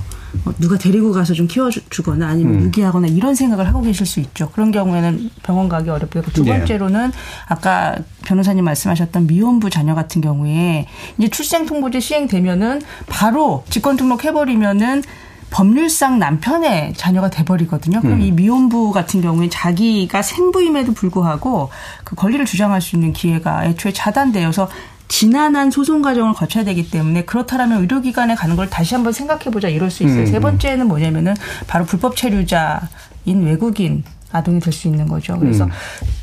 누가 데리고 가서 좀 키워주거나 아니면 음. 유기하거나 이런 생각을 하고 계실 수 있죠. 그런 경우에는 병원 가기 어렵고요. 두 네. 번째로는 아까 변호사님 말씀하셨던 미혼부 자녀 같은 경우에 이제 출생통보제 시행되면은 바로 직권 등록 해버리면은 법률상 남편의 자녀가 돼버리거든요. 그럼 음. 이 미혼부 같은 경우에 자기가 생부임에도 불구하고 그 권리를 주장할 수 있는 기회가 애초에 차단되어서 지난한 소송 과정을 거쳐야 되기 때문에 그렇다면 의료기관에 가는 걸 다시 한번 생각해보자 이럴 수 있어요. 음. 세 번째는 뭐냐면은 바로 불법 체류자인 외국인 아동이 될 수 있는 거죠. 그래서 음.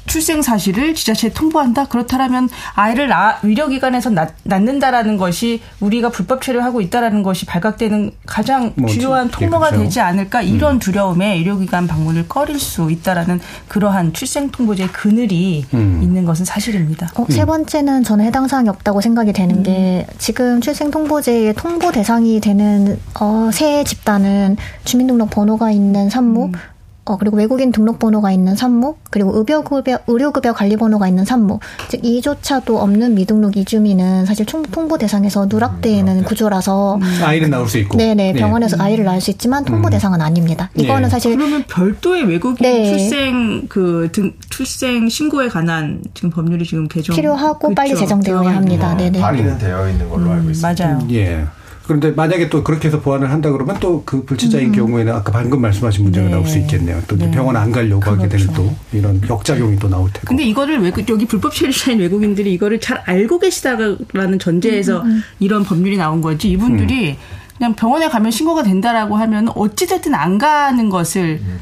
출생 사실을 지자체에 통보한다. 그렇다면 아이를 낳, 의료기관에서 낳, 낳는다라는 것이 우리가 불법 체류하고 있다라는 것이 발각되는 가장 뭐, 주요한 통로가 그렇죠. 되지 않을까 이런 음. 두려움에 의료기관 방문을 꺼릴 수 있다라는 그러한 출생 통보제 그늘이 음. 있는 것은 사실입니다. 어, 세 번째는 저는 해당 사항이 없다고 생각이 되는 게 음. 지금 출생 통보제의 통보 대상이 되는 어, 새 집단은 주민등록 번호가 있는 산모 음. 어, 그리고 외국인 등록번호가 있는 산모, 그리고 의료급여, 의료급여 관리번호가 있는 산모, 즉, 이조차도 없는 미등록 이주민은 사실 통보 대상에서 누락되는 음, 구조라서. 음. 아이는 나올 수 있고. 네네, 네. 병원에서 네. 아이를 낳을 수 있지만 통보 음. 대상은 아닙니다. 네. 이거는 네. 사실. 그러면 별도의 외국인 네. 출생, 그, 등, 출생 신고에 관한 지금 법률이 지금 개정. 필요하고 그렇죠. 빨리 제정되어야 합니다. 네네. 발의는 되어 있는 걸로 알고 있습니다. 맞아요. 예. 그런데 만약에 또 그렇게 해서 보완을 한다 그러면 또 그 불치자인 음. 경우에는 아까 방금 말씀하신 문제가 네. 나올 수 있겠네요. 또 네. 병원 안 가려고 그렇죠. 하게 되는 또 이런 역작용이 또 나올 테고. 근데 이거를 외국 여기 불법 체류자인 외국인들이 이거를 잘 알고 계시다라는 전제에서 음, 음, 음. 이런 법률이 나온 거지. 이분들이 음. 그냥 병원에 가면 신고가 된다라고 하면 어찌됐든 안 가는 것을 음.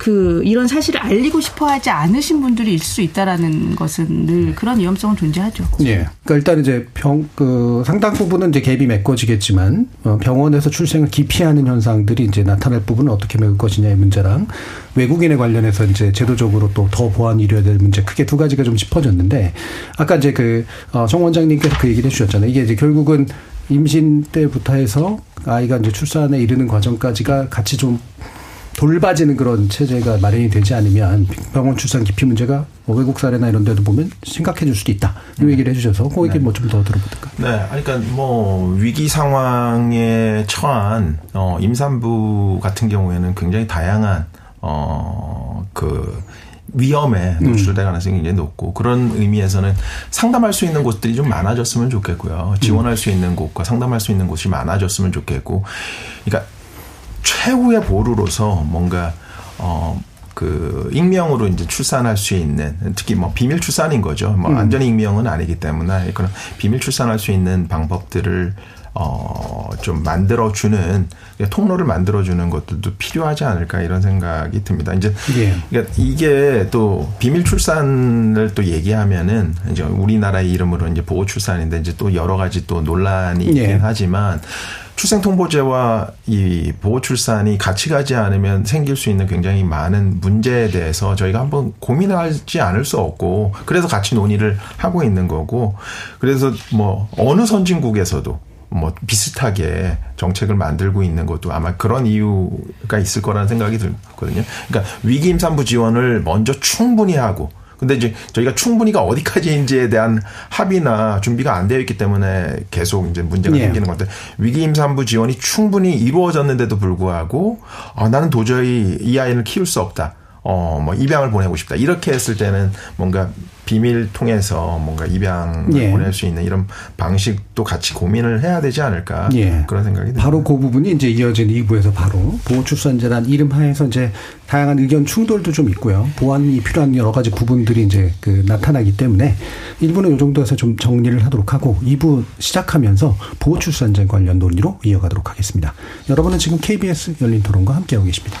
그 이런 사실을 알리고 싶어 하지 않으신 분들이 있을 수 있다라는 것은 늘 그런 위험성은 존재하죠. 예. 그러니까 일단 이제 병 그 상당 부분은 이제 갭이 메꿔지겠지만 어, 병원에서 출생을 기피하는 현상들이 이제 나타날 부분은 어떻게 메울 것이냐의 문제랑 외국인에 관련해서 이제 제도적으로 또 더 보완이 이루어야 될 문제 크게 두 가지가 좀 짚어졌는데 아까 이제 그정 어, 원장님께서 그 얘기를 해주셨잖아요. 이게 이제 결국은 임신 때부터 해서 아이가 이제 출산에 이르는 과정까지가 같이 좀 돌봐지는 그런 체제가 마련이 되지 않으면 병원 출산 기피 문제가 뭐 외국 사례나 이런 데도 보면 심각해질 수도 있다. 이 네. 얘기를 해주셔서 그 얘기 네. 뭐좀 더 들어볼까? 네, 그러니까 뭐 위기 상황에 처한 어, 임산부 같은 경우에는 굉장히 다양한 어그 위험에 음. 노출될 가능성이 굉장히 높고 그런 의미에서는 상담할 수 있는 곳들이 좀 많아졌으면 좋겠고요. 지원할 수 있는 곳과 상담할 수 있는 곳이 많아졌으면 좋겠고, 그러니까 최후의 보루로서 뭔가 어. 그 익명으로 이제 출산할 수 있는 특히 뭐 비밀 출산인 거죠. 뭐 음. 안전 익명은 아니기 때문에 그런 비밀 출산할 수 있는 방법들을 어 좀 만들어 주는 통로를 만들어 주는 것들도 필요하지 않을까 이런 생각이 듭니다. 이제 예. 그러니까 이게 또 비밀 출산을 또 얘기하면은 이제 우리나라의 이름으로 이제 보호 출산인데 이제 또 여러 가지 또 논란이 있긴 예. 하지만 출생통보제와 이 보호출산이 같이 가지 않으면 생길 수 있는 굉장히 많은 문제에 대해서 저희가 한번 고민하지 않을 수 없고 그래서 같이 논의를 하고 있는 거고 그래서 뭐 어느 선진국에서도 뭐 비슷하게 정책을 만들고 있는 것도 아마 그런 이유가 있을 거라는 생각이 들거든요. 그러니까 위기 임산부 지원을 먼저 충분히 하고 근데 이제 저희가 충분히가 어디까지인지에 대한 합의나 준비가 안 되어 있기 때문에 계속 이제 문제가 예. 생기는 건데 위기 임산부 지원이 충분히 이루어졌는데도 불구하고 아, 나는 도저히 이 아이를 키울 수 없다. 어, 뭐 입양을 보내고 싶다. 이렇게 했을 때는 뭔가 비밀 통해서 뭔가 입양을 예. 보낼 수 있는 이런 방식도 같이 고민을 해야 되지 않을까 예. 그런 생각이 듭니다. 바로 그 부분이 이제 이어진 2부에서 바로 보호출산제란 이름 하에서 이제 다양한 의견 충돌도 좀 있고요. 보완이 필요한 여러 가지 부분들이 이제 그 나타나기 때문에 1부는 이 정도에서 좀 정리를 하도록 하고 2부 시작하면서 보호출산제 관련 논의로 이어가도록 하겠습니다. 여러분은 지금 KBS 열린 토론과 함께하고 계십니다.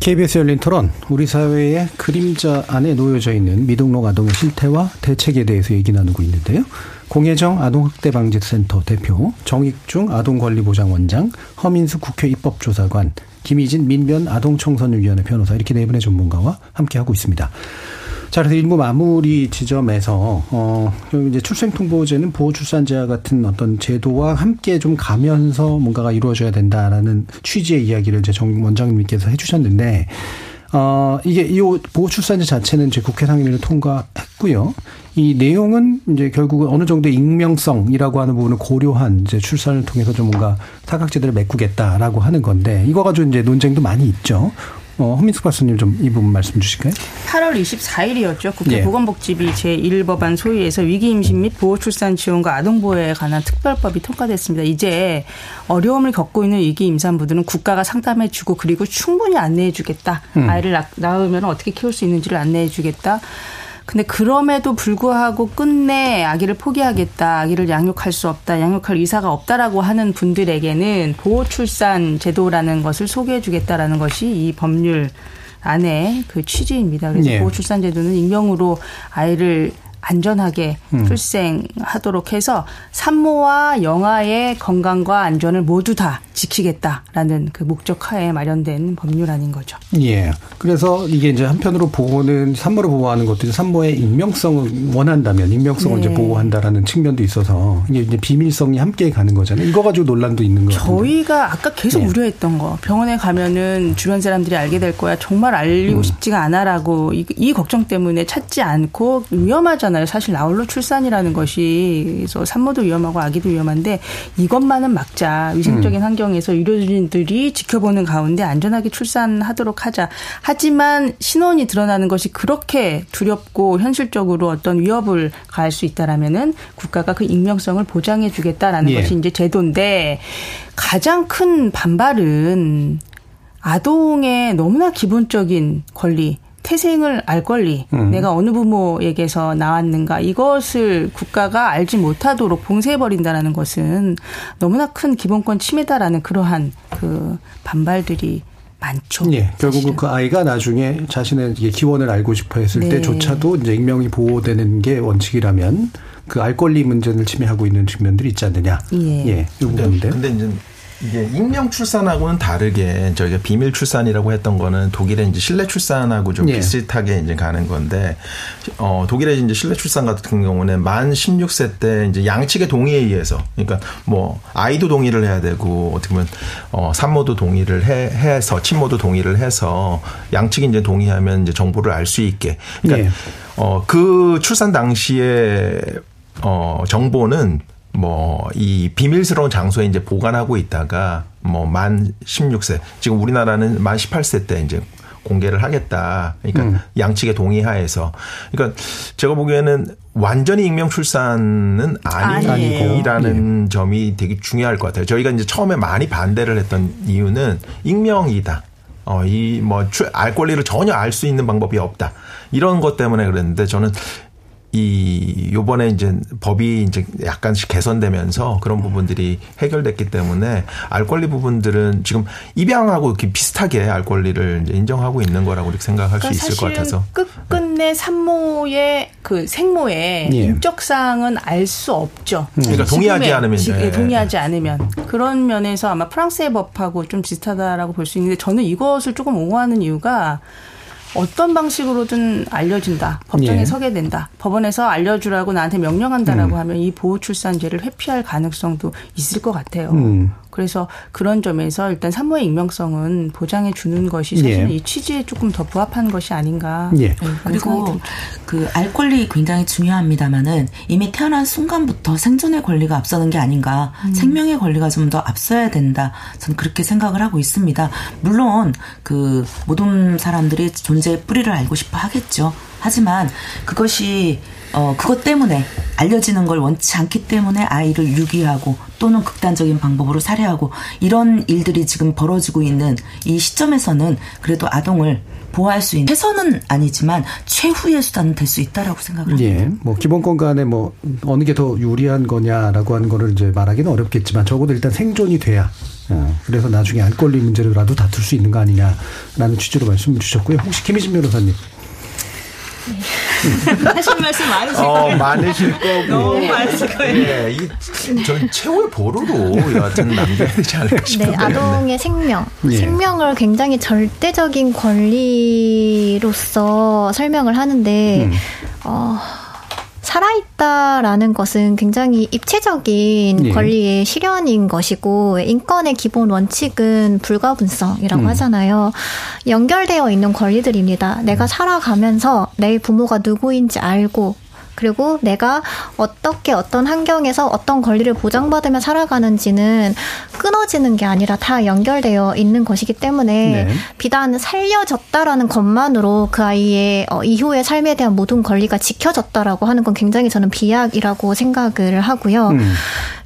KBS 열린 토론, 우리 사회의 그림자 안에 놓여져 있는 미등록 아동의 실태와 대책에 대해서 얘기 나누고 있는데요. 공혜정 아동학대방지센터 대표, 정익중 아동권리보장원장, 허민수 국회 입법조사관, 김희진 민변 아동청소년위원회 변호사 이렇게 네 분의 전문가와 함께하고 있습니다. 자, 그래서 일부 마무리 지점에서, 어, 이제 출생통보제는 보호출산제와 같은 어떤 제도와 함께 좀 가면서 뭔가가 이루어져야 된다라는 취지의 이야기를 이제 정 원장님께서 해주셨는데, 어, 이게 이 보호출산제 자체는 이제 국회 상임위를 통과했고요. 이 내용은 이제 결국은 어느 정도의 익명성이라고 하는 부분을 고려한 이제 출산을 통해서 좀 뭔가 사각지대를 메꾸겠다라고 하는 건데, 이거 가지고 이제 논쟁도 많이 있죠. 어, 허민숙 박사님 좀 이 부분 말씀 주실까요? 8월 24일이었죠. 국회 예. 보건복지위 제1법안 소위에서 위기임신 및 보호출산 지원과 아동보호에 관한 특별법이 통과됐습니다. 이제 어려움을 겪고 있는 위기 임산부들은 국가가 상담해주고 그리고 충분히 안내해주겠다. 음. 아이를 낳- 낳으면 어떻게 키울 수 있는지를 안내해주겠다. 근데 그럼에도 불구하고 끝내 아기를 포기하겠다, 아기를 양육할 수 없다, 양육할 의사가 없다라고 하는 분들에게는 보호 출산 제도라는 것을 소개해 주겠다라는 것이 이 법률 안에 그 취지입니다. 그래서 예. 보호 출산 제도는 익명으로 아이를 안전하게 음. 출생하도록 해서 산모와 영아의 건강과 안전을 모두 다 지키겠다라는 그 목적하에 마련된 법률안인 거죠. 예. 그래서 이게 이제 한편으로 보호는 산모를 보호하는 것도 산모의 익명성을 원한다면 익명성을 네. 이제 보호한다라는 측면도 있어서 이게 이제 비밀성이 함께 가는 거잖아요. 이거 가지고 논란도 있는 거 같은데. 저희가 아까 계속 예. 우려했던 거 병원에 가면은 주변 사람들이 알게 될 거야 정말 알리고 음. 싶지가 않아라고 이, 이 걱정 때문에 찾지 않고 위험하잖아요 사실 나홀로 출산이라는 것이 그래서 산모도 위험하고 아기도 위험한데 이것만은 막자 위생적인 음. 환경에서 의료진들이 지켜보는 가운데 안전하게 출산하도록 하자 하지만 신원이 드러나는 것이 그렇게 두렵고 현실적으로 어떤 위협을 가할 수 있다라면은 국가가 그 익명성을 보장해 주겠다라는 예. 것이 이제 제도인데 가장 큰 반발은 아동의 너무나 기본적인 권리, 태생을 알 권리, 음. 내가 어느 부모에게서 나왔는가 이것을 국가가 알지 못하도록 봉쇄해 버린다라는 것은 너무나 큰 기본권 침해다라는 그러한 그 반발들이 많죠. 예, 결국은. 그 아이가 나중에 자신의 기원을 알고 싶어 했을 네. 때조차도 이제 익명이 보호되는 게 원칙이라면 그 알 권리 문제를 침해하고 있는 측면들이 있지 않느냐. 예. 예, 이 근데. 근데 이제 이게 익명 출산하고는 다르게 저희가 비밀 출산이라고 했던 거는 독일의 이제 실내 출산하고 좀 예. 비슷하게 이제 가는 건데 어 독일의 이제 실내 출산 같은 경우는 만 16세 때 이제 양측의 동의에 의해서 그러니까 뭐 아이도 동의를 해야 되고 어떻게 보면 어 산모도 동의를 해 해서 친모도 동의를 해서 양측이 이제 동의하면 이제 정보를 알 수 있게 그러니까 예. 어그 출산 당시에 어 정보는 뭐 이 비밀스러운 장소에 이제 보관하고 있다가 뭐 만 16세 지금 우리나라는 만 18세 때 이제 공개를 하겠다. 그러니까 음. 양측의 동의하에서. 그러니까 제가 보기에는 완전히 익명 출산은. 아니라는 점이 되게 중요할 것 같아요. 저희가 이제 처음에 많이 반대를 했던 이유는 익명이다. 어, 이, 뭐, 알 권리를 전혀 알 수 있는 방법이 없다. 이런 것 때문에 그랬는데 저는 이 요번에 이제 법이 이제 약간씩 개선되면서 그런 부분들이 해결됐기 때문에 알 권리 부분들은 지금 입양하고 이렇게 비슷하게 알 권리를 이제 인정하고 있는 거라고 이렇게 생각할 그러니까 수 있을 것 같아서. 끝끝내 산모의 그 생모의 예. 인적사항은 알 수 없죠. 그러니까 동의하지 지금의- 않으면, 지- 예. 예, 동의하지 않으면. 그런 면에서 아마 프랑스의 법하고 좀 비슷하다라고 볼 수 있는데 저는 이것을 조금 옹호하는 이유가 어떤 방식으로든 알려준다. 법정에 예. 서게 된다. 법원에서 알려주라고 나한테 명령한다라고 음. 하면 이 보호출산제를 회피할 가능성도 있을 것 같아요. 음. 그래서 그런 점에서 일단 산모의 익명성은 보장해 주는 것이 사실은 예. 이 취지에 조금 더 부합한 것이 아닌가. 예. 그런 그리고. 그 알 권리 굉장히 중요합니다만은 이미 태어난 순간부터 생존의 권리가 앞서는 게 아닌가 음. 생명의 권리가 좀 더 앞서야 된다 저는 그렇게 생각을 하고 있습니다 물론 그 모든 사람들이 존재의 뿌리를 알고 싶어 하겠죠 하지만 그것이 어 그것 때문에 알려지는 걸 원치 않기 때문에 아이를 유기하고 또는 극단적인 방법으로 살해하고 이런 일들이 지금 벌어지고 있는 이 시점에서는 그래도 아동을 보호할 수 있는 최선은 아니지만 최후의 수단은 될 수 있다라고 생각을 합니다. 예, 뭐 기본권 간에 뭐 어느 게 더 유리한 거냐라고 하는 거를 이제 말하기는 어렵겠지만 적어도 일단 생존이 돼야. 어, 그래서 나중에 알 권리 문제로라도 다툴 수 있는 거 아니냐라는 취지로 말씀을 주셨고요. 혹시 김희진 변호사님. [LAUGHS] 하실 말씀 많으실 어, 거예요. 많으실 거고. [LAUGHS] 너무 많으실 거예요. 예, 이전 최후의 보루로 여하튼 남겨야 되지 않을까 네, 싶은데. 아동의 생명. 예. 생명을 굉장히 절대적인 권리로서 설명을 하는데, 음. 어, 살아있다라는 것은 굉장히 입체적인 예. 권리의 실현인 것이고, 인권의 기본 원칙은 불가분성이라고 음. 하잖아요. 연결되어 있는 권리들입니다. 내가 살아가면서 내 부모가 누구인지 알고, 그리고 내가 어떻게 어떤 환경에서 어떤 권리를 보장받으며 살아가는지는 끊어지는 게 아니라 다 연결되어 있는 것이기 때문에 네. 비단 살려졌다라는 것만으로 그 아이의 어, 이후의 삶에 대한 모든 권리가 지켜졌다라고 하는 건 굉장히 저는 비약이라고 생각을 하고요. 음.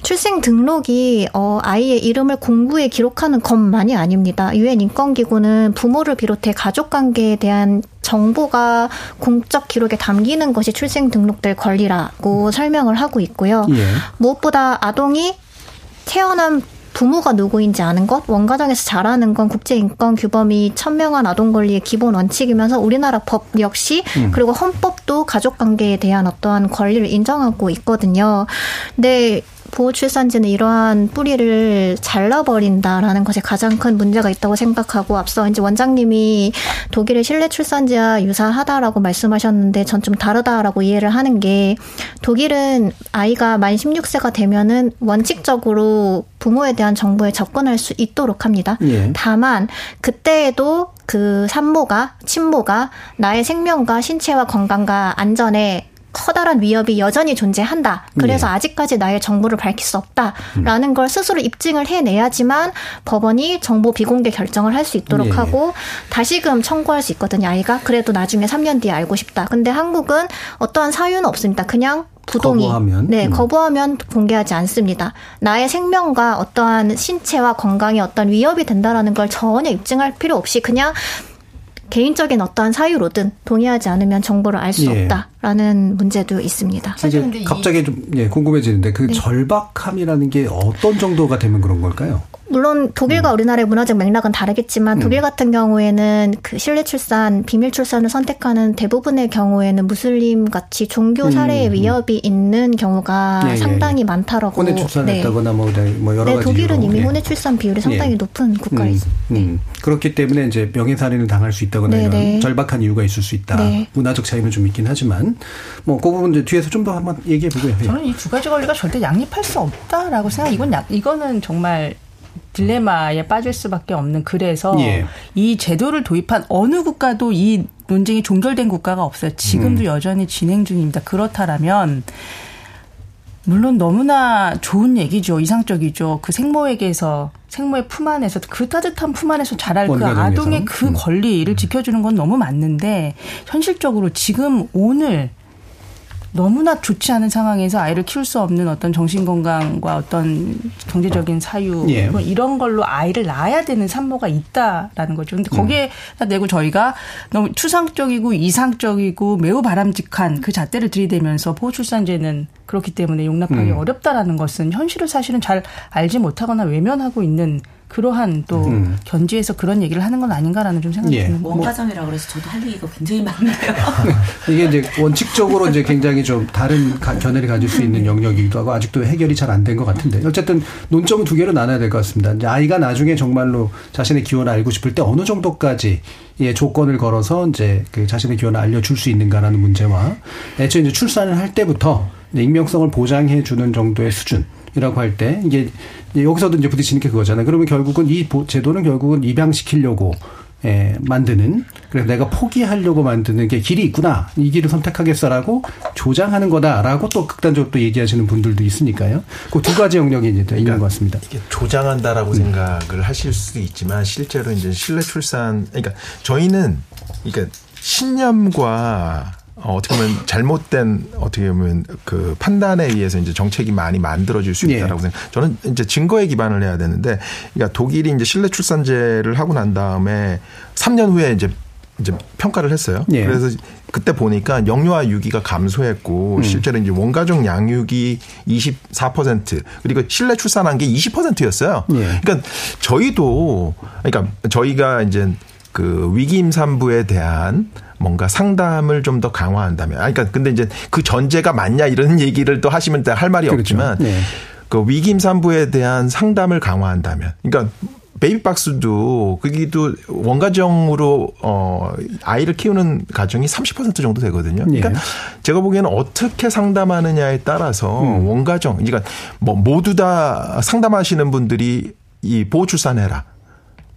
출생 등록이 어, 아이의 이름을 공부에 기록하는 것만이 아닙니다. 유엔 인권기구는 부모를 비롯해 가족 관계에 대한 정보가 공적 기록에 담기는 것이 출생 등록될 권리라고 설명을 하고 있고요. 예. 무엇보다 아동이 태어난 부모가 누구인지 아는 것, 원가정에서 자라는 건 국제인권 규범이 천명한 아동 권리의 기본 원칙이면서 우리나라 법 역시 음. 그리고 헌법도 가족 관계에 대한 어떠한 권리를 인정하고 있거든요. 근데 보호출산제는 이러한 뿌리를 잘라버린다라는 것에 가장 큰 문제가 있다고 생각하고 앞서 이제 원장님이 독일의 실내 출산제와 유사하다라고 말씀하셨는데 전 좀 다르다라고 이해를 하는 게 독일은 아이가 만 16세가 되면은 원칙적으로 부모에 대한 정보에 접근할 수 있도록 합니다. 예. 다만 그때에도 그 산모가 친모가 나의 생명과 신체와 건강과 안전에 커다란 위협이 여전히 존재한다. 그래서 예. 아직까지 나의 정보를 밝힐 수 없다라는 걸 스스로 입증을 해내야지만 법원이 정보 비공개 결정을 할 수 있도록 예. 하고 다시금 청구할 수 있거든요. 아이가 그래도 나중에 3년 뒤에 알고 싶다. 근데 한국은 어떠한 사유는 없습니다. 그냥 부동의 거부하면? 네 음. 거부하면 공개하지 않습니다. 나의 생명과 어떠한 신체와 건강에 어떤 위협이 된다라는 걸 전혀 입증할 필요 없이 그냥 개인적인 어떠한 사유로든 동의하지 않으면 정보를 알수 예. 없다라는 문제도 있습니다. 이제 갑자기 좀 예, 궁금해지는데 그 네. 절박함이라는 게 어떤 정도가 되면 그런 걸까요? 물론 독일과 우리나라의 문화적 맥락은 다르겠지만 음. 독일 같은 경우에는 그 실내 출산, 비밀 출산을 선택하는 대부분의 경우에는 무슬림 같이 종교 살해의 음. 위협이 있는 경우가 예, 예. 상당히 많다라고. 혼외 출산했다거나 뭐, 뭐 여러 네, 가지 독일은. 이미 예. 혼외 출산 비율이 상당히 예. 높은 국가에 음, 있습니다. 음. 그렇기 때문에 이제 명예살인을 당할 수 있다거나 네, 이런 네. 절박한 이유가 있을 수 있다. 네. 문화적 차이는 좀 있긴 하지만 뭐 그 부분 이제 뒤에서 좀 더 한번 얘기해 보고요. 예. 저는 이 두 가지 권리가 절대 양립할 수 없다라고 생각. 이건 약, 이거는 정말 딜레마에 빠질 수밖에 없는 그래서 예. 이 제도를 도입한 어느 국가도 이 논쟁이 종결된 국가가 없어요. 지금도 음. 여전히 진행 중입니다. 그렇다라면 물론 너무나 좋은 얘기죠. 이상적이죠. 그 생모에게서 생모의 품 안에서 그 따뜻한 품 안에서 자랄 그. 아동의 그 음. 권리를 지켜주는 건 너무 맞는데 현실적으로 지금 오늘 너무나 좋지 않은 상황에서 아이를 키울 수 없는 어떤 정신 건강과 어떤 경제적인 사유 예. 뭐 이런 걸로 아이를 낳아야 되는 산모가 있다라는 거죠. 근데 거기에다 내고 저희가 너무 추상적이고 이상적이고 매우 바람직한 그 잣대를 들이대면서 보호출산제는 그렇기 때문에 용납하기 음. 어렵다라는 것은 현실을 사실은 잘 알지 못하거나 외면하고 있는 그러한 또 음. 견지에서 그런 얘기를 하는 건 아닌가라는 좀 생각이 예. 드는 거예요. 원가정이라 그래서 저도 할 얘기가 굉장히 많네요. [LAUGHS] 이게 이제 원칙적으로 이제 굉장히 좀 다른 가- 견해를 가질 수 있는 영역이기도 하고 아직도 해결이 잘 안 된 것 같은데 어쨌든 논점은 두 개로 나눠야 될 것 같습니다. 이제 아이가 나중에 정말로 자신의 기원을 알고 싶을 때 어느 정도까지 예, 조건을 걸어서 이제 그 자신의 기원을 알려줄 수 있는가라는 문제와 애초에 이제 출산을 할 때부터 이제 익명성을 보장해 주는 정도의 수준 이라고 할 때 이게 여기서도 이제 부딪히는 게 그거잖아요. 그러면 결국은 이 보- 제도는 결국은 입양시키려고 예, 만드는 그래서 내가 포기하려고 만드는 게 길이 있구나 이 길을 선택하겠어라고 조장하는 거다라고 또 극단적으로 또 얘기하시는 분들도 있으니까요. 그 두 가지 영역이 이제 있는 것 같습니다. 이게 조장한다라고 생각을 하실 수도 있지만 실제로 이제 실내 출산 그러니까 저희는 그러니까 신념과 어, 어떻게 보면 잘못된 어떻게 보면 그 판단에 의해서 이제 정책이 많이 만들어질 수 있다라고 예. 생각. 저는 이제 증거에 기반을 해야 되는데, 그러니까 독일이 이제 실내 출산제를 하고 난 다음에 3년 후에 이제 이제 평가를 했어요. 예. 그래서 그때 보니까 영유아 유기가 감소했고 음. 실제로 이제 원가족 양육이 24% 그리고 실내 출산한 게 20%였어요. 예. 그러니까 저희도 그러니까 저희가 이제 그 위기 임산부에 대한 뭔가 상담을 좀 더 강화한다면. 아 그러니까 근데 이제 그 전제가 맞냐 이런 [LAUGHS] 얘기를 또 하시면 또할 말이 그렇죠. 없지만 네. 그 위기 임산부에 대한 상담을 강화한다면. 그러니까 베이비박스도 그기도 원가정으로 어 아이를 키우는 가정이 30% 정도 되거든요. 그러니까 예. 제가 보기에는 어떻게 상담하느냐에 따라서 원가정 그러니까 뭐 모두 다 상담하시는 분들이 이 보호 출산해라.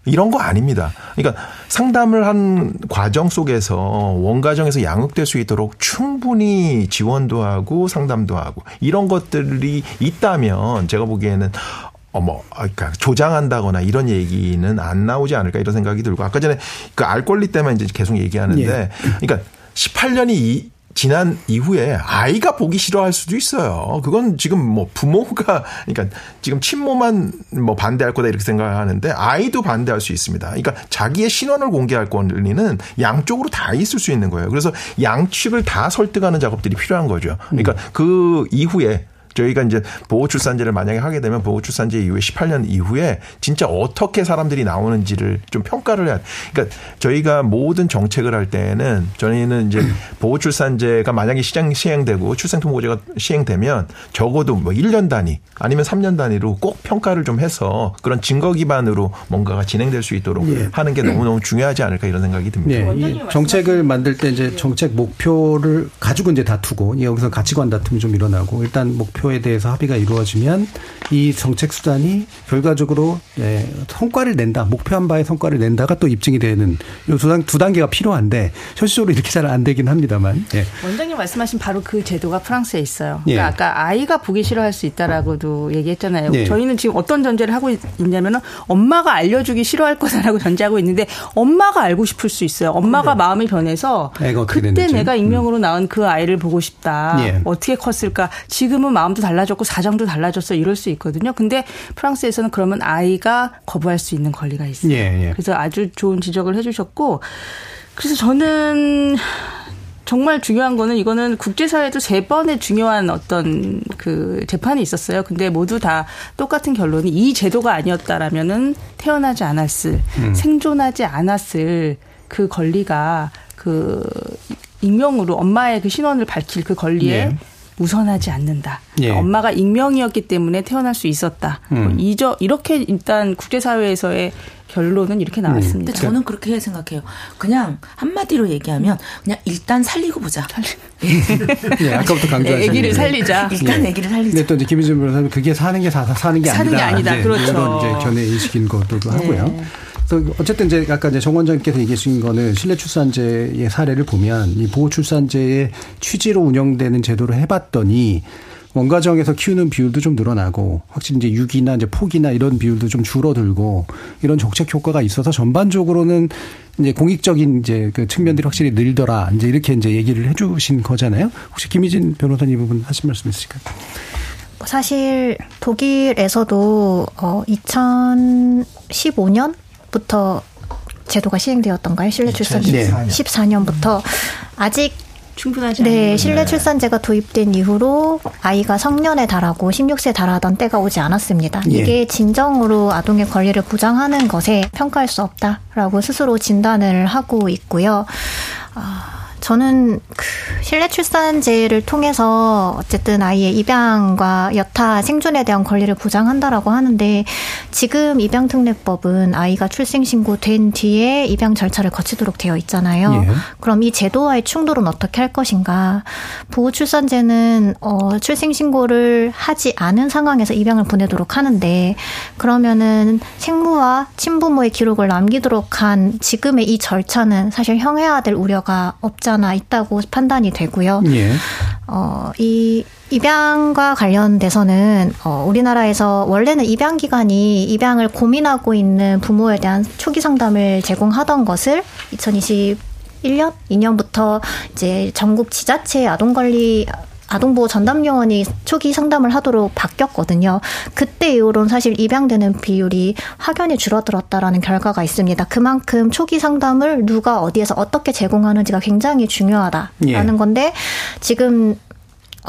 이런 거 아닙니다. 그러니까 상담을 한 과정 속에서 원가정에서 양육될 수 있도록 충분히 지원도 하고 상담도 하고 이런 것들이 있다면 제가 보기에는 어머, 아, 그러니까 조장한다거나 이런 얘기는 안 나오지 않을까 이런 생각이 들고 아까 전에 그 알 권리 때문에 이제 계속 얘기하는데 예. 그러니까 18년이 이, 지난 이후에 아이가 보기 싫어할 수도 있어요. 그건 지금 뭐 부모가 그러니까 지금 친모만 뭐 반대할 거다 이렇게 생각하는데 아이도 반대할 수 있습니다. 그러니까 자기의 신원을 공개할 권리는 양쪽으로 다 있을 수 있는 거예요. 그래서 양측을 다 설득하는 작업들이 필요한 거죠. 그러니까 그 이후에 저희가 이제 보호출산제를 만약에 하게 되면 보호출산제 이후에 18년 이후에 진짜 어떻게 사람들이 나오는지를 좀 평가를 해야. 그러니까 저희가 모든 정책을 할 때에는 저희는 이제 보호출산제가 만약에 시장 시행되고 출생통보제가 시행되면 적어도 뭐 1년 단위 아니면 3년 단위로 꼭 평가를 좀 해서 그런 증거 기반으로 뭔가가 진행될 수 있도록 예. 하는 게 너무너무 중요하지 않을까 이런 생각이 듭니다. 네, 이 정책을 만들 때 이제 정책 목표를 가지고 이제 다투고 여기서 가치관 다툼이 좀 일어나고 일단 목표 에 대해서 합의가 이루어지면 이 정책 수단이 결과적으로 예, 성과를 낸다, 목표한 바의 성과를 낸다가 또 입증이 되는 요두 단- 단계가 필요한데 현실적으로 이렇게 잘 안 되긴 합니다만. 예. 원장님 말씀하신 바로 그 제도가 프랑스에 있어요. 예. 그러니까 아까 아이가 보기 싫어할 수 있다라고도 얘기했잖아요. 네. 저희는 지금 어떤 전제를 하고 있- 있냐면은 엄마가 알려주기 싫어할 거다라고 [LAUGHS] 전제하고 있는데 엄마가 알고 싶을 수 있어요. 엄마가 마음이 변해서 그때 됐는지. 내가 익명으로 낳은 그 아이를 보고 싶다. 예. 어떻게 컸을까? 지금은 마음 도 달라졌고 사정도 달라졌어. 이럴 수 있거든요. 근데 프랑스에서는 그러면 아이가 거부할 수 있는 권리가 있어요. 예, 예. 그래서 아주 좋은 지적을 해주셨고 그래서 저는 정말 중요한 거는 이거는 국제사회도 세 번의 중요한 어떤 그 재판이 있었어요. 근데 모두 다 똑같은 결론이 이 제도가 아니었다라면은 태어나지 않았을, 음. 생존하지 않았을 그 권리가 그 익명으로 엄마의 그 신원을 밝힐 그 권리에 예. 우선하지 않는다. 예. 엄마가 익명이었기 때문에 태어날 수 있었다. 음. 뭐 이저 이렇게 일단 국제사회에서의 결론은 이렇게 나왔습니다. 근데 저는 그렇게 생각해요. 그냥 한마디로 얘기하면 그냥 일단 살리고 보자. [LAUGHS] 예, 아까부터 강조하시는 네, 애기를 게. 살리자. 일단 애기를 살리자. 근데 또 이제 김희준 변호사님 그게 사는 게 사, 사는 게 사는 게 아니다. 아니다. 이제 그렇죠. 이런 이제 견해 인식인 것도 하고요. 그래서 어쨌든 이제 아까 이제 정 원장님께서 얘기하신 거는 실내 출산제의 사례를 보면 이 보호 출산제의 취지로 운영되는 제도를 해봤더니 원가정에서 키우는 비율도 좀 늘어나고 확실히 이제 육이나 이제 폭이나 이런 비율도 좀 줄어들고 이런 정책 효과가 있어서 전반적으로는 이제 공익적인 이제 그 측면들이 확실히 늘더라. 이제 이렇게 이제 얘기를 해주신 거잖아요. 혹시 김희진 변호사님 이 부분 하신 말씀 있으실까요? 사실 독일에서도 어 2015년 부터 제도가 시행되었던가요? 실내 출산제 네. 14년부터 아직 충분하지 네, 실내 출산제가 도입된 이후로 아이가 성년에 달하고 16세에 달하던 때가 오지 않았습니다. 예. 이게 진정으로 아동의 권리를 보장하는 것에 평가할 수 없다라고 스스로 진단을 하고 있고요. 아, 저는 그 실내 출산제를 통해서 어쨌든 아이의 입양과 여타 생존에 대한 권리를 보장한다라고 하는데 지금 입양특례법은 아이가 출생신고 된 뒤에 입양 절차를 거치도록 되어 있잖아요. 예. 그럼 이 제도와의 충돌은 어떻게 할 것인가? 보호출산제는 어, 출생신고를 하지 않은 상황에서 입양을 보내도록 하는데 그러면은 생무와 친부모의 기록을 남기도록 한 지금의 이 절차는 사실 형해화될 우려가 없잖아 있다고 판단이 되고요. 예. 어, 이 입양과 관련돼서는 어, 우리나라에서 원래는 입양 기관이 입양을 고민하고 있는 부모에 대한 초기 상담을 제공하던 것을 2021년 2년부터 이제 전국 지자체 아동 관리 아동보호 전담요원이 초기 상담을 하도록 바뀌었거든요. 그때 이후로는 사실 입양되는 비율이 확연히 줄어들었다라는 결과가 있습니다. 그만큼 초기 상담을 누가 어디에서 어떻게 제공하는지가 굉장히 중요하다라는 예. 건데 지금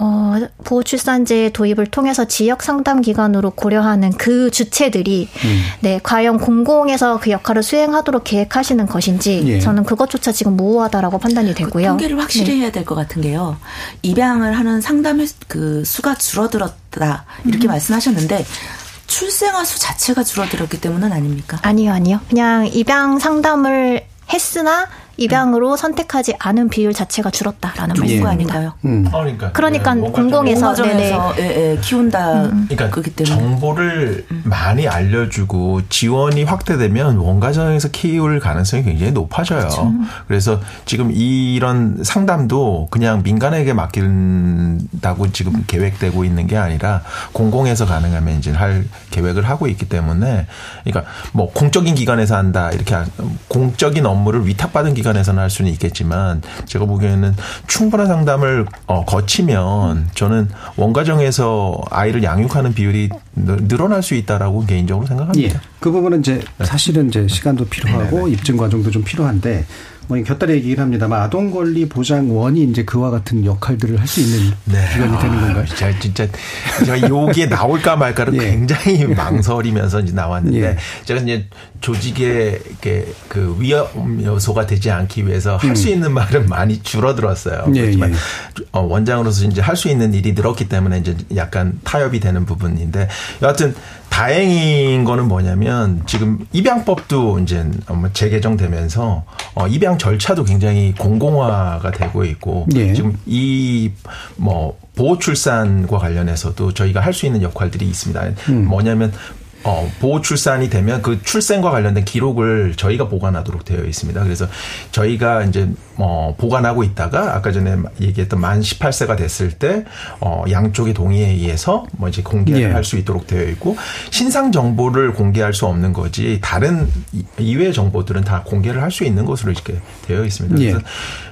어, 보호출산제 도입을 통해서 지역 상담 기관으로 고려하는 그 주체들이 음. 네 과연 공공에서 그 역할을 수행하도록 계획하시는 것인지 예. 저는 그것조차 지금 모호하다라고 판단이 되고요. 통계를 확실히 네. 해야 될 것 같은 게요. 입양을 하는 상담 횟- 그 수가 줄어들었다 이렇게 음. 말씀하셨는데 출생아 수 자체가 줄어들었기 때문은 아닙니까? 아니요, 아니요. 그냥 입양 상담을 했으나 입양으로 선택하지 않은 비율 자체가 줄었다라는 예. 거 말씀입니다. 아닌가요? 음. 그러니까. 그러니까 네, 뭔가 공공에서 공가정에서 예, 예, 키운다 그러니까 그렇기 때문에 정보를 많이 알려주고 지원이 확대되면 원가정에서 키울 가능성이 굉장히 높아져요. 그래서 지금 이런 상담도 그냥 민간에게 맡긴다고 지금 계획되고 있는 게 아니라 공공에서 가능하면 이제 할 계획을 하고 있기 때문에 그러니까 뭐 공적인 기관에서 한다 이렇게 하- 공적인 업무를 위탁받은 기관에서는 할 수는 있겠지만 제가 보기에는 충분한 상담을 어, 거치면 저는 원가정에서 아이를 양육하는 비율이 늘- 늘어날 수 있다 라고 개인적으로 생각합니다. 예. 그 부분은 이제 사실은 이제 시간도 필요하고 네네. 입증 과정도 좀 필요한데 뭐 곁다리 얘기를 합니다만 아동 권리 보장원이 이제 그와 같은 역할들을 할 수 있는 기관이 되는 건가요? 아, 제가 진짜 제가 여기에 나올까 말까를 [LAUGHS] 예. 굉장히 망설이면서 이제 나왔는데 예. 제가 이제 조직의 그 위험 요소가 되지 않기 위해서 할수 있는 말은 많이 줄어들었어요. 음. 예, 그렇지만 예. 어, 원장으로서 이제 할 수 있는 일이 늘었기 때문에 이제 약간 타협이 되는 부분인데 여하튼 다행인 거는 뭐냐면 지금 입양법도 이제 뭐 재개정되면서 어, 입양 절차도 굉장히 공공화가 되고 있고 예. 지금 이 뭐 보호 출산과 관련해서도 저희가 할 수 있는 역할들이 있습니다. 음. 뭐냐면 어, 보호 출산이 되면 그 출생과 관련된 기록을 저희가 보관하도록 되어 있습니다. 그래서 저희가 이제 어, 보관하고 있다가 아까 전에 얘기했던 만 18세가 됐을 때 어, 양쪽의 동의에 의해서 뭐 이제 공개를 예. 할수 있도록 되어 있고 신상 정보를 공개할 수 없는 거지 다른 이- 이외의 정보들은 다 공개를 할 수 있는 것으로 이렇게 되어 있습니다. 예. 그래서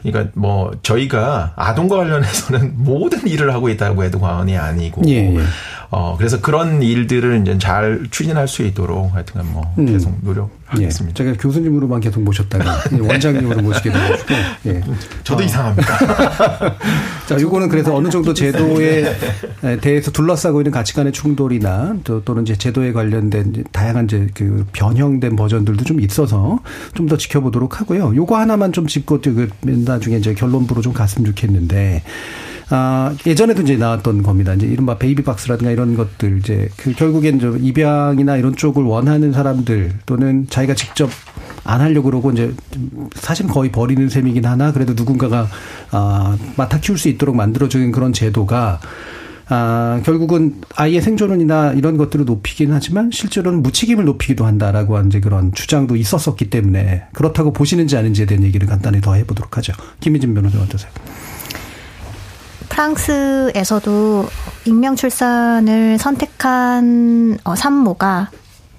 그러니까 뭐 저희가 아동과 관련해서는 [LAUGHS] 모든 일을 하고 있다고 해도 과언이 아니고 예, 예. 어 그래서 그런 일들을 이제 잘 추진할 수 있도록 하여튼간 뭐 음. 계속 예. 노력 하겠습니다. 제가 교수님으로만 계속 모셨다가 [LAUGHS] 원장님으로 모시게 돼가지고. 예. 저도 어. 이상합니다. [LAUGHS] 자, 요거는 그래서 어느 정도 제도에 대해서 둘러싸고 있는 가치관의 충돌이나 또, 또는 이제 제도에 관련된 다양한 이제 그 변형된 버전들도 좀 있어서 좀 더 지켜보도록 하고요. 요거 하나만 좀 짚고 그 나중에 이제 결론부로 좀 갔으면 좋겠는데. 아, 예전에도 이제 나왔던 겁니다. 이제 이른바 베이비박스라든가 이런 것들, 이제 그 결국엔 좀 입양이나 이런 쪽을 원하는 사람들 또는 자기가 직접 안 하려고 그러고 이제 사실 거의 버리는 셈이긴 하나 그래도 누군가가 아, 맡아 키울 수 있도록 만들어주는 그런 제도가 아, 결국은 아이의 생존원이나 이런 것들을 높이긴 하지만 실제로는 무책임을 높이기도 한다라고 한 이제 그런 주장도 있었었기 때문에 그렇다고 보시는지 아닌지에 대한 얘기를 간단히 더 해보도록 하죠. 김희진 변호사 어떠세요? 프랑스에서도 익명 출산을 선택한 어, 산모가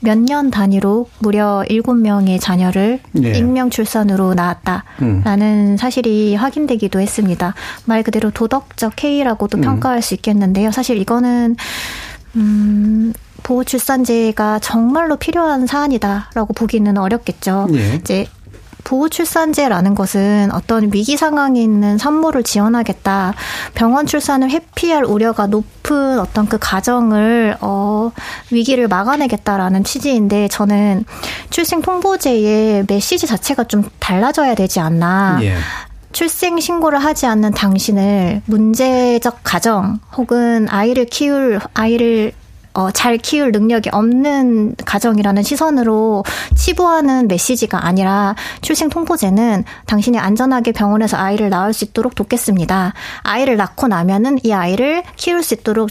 몇 년 단위로 무려 7명의 자녀를 예. 익명 출산으로 낳았다라는 사실이 확인되기도 했습니다. 말 그대로 도덕적 해이라고도 평가할 수 있겠는데요. 사실 이거는 음 보호 출산제가 정말로 필요한 사안이다라고 보기는 어렵겠죠. 예. 이제 보호 출산제라는 것은 어떤 위기 상황에 있는 산모를 지원하겠다. 병원 출산을 회피할 우려가 높은 어떤 그 가정을 어 위기를 막아내겠다라는 취지인데 저는 출생 통보제의 메시지 자체가 좀 달라져야 되지 않나. 예. 출생 신고를 하지 않는 당신을 문제적 가정 혹은 아이를 키울 아이를 어, 잘 키울 능력이 없는 가정이라는 시선으로 치부하는 메시지가 아니라 출생 통보제는 당신이 안전하게 병원에서 아이를 낳을 수 있도록 돕겠습니다. 아이를 낳고 나면은 이 아이를 키울 수 있도록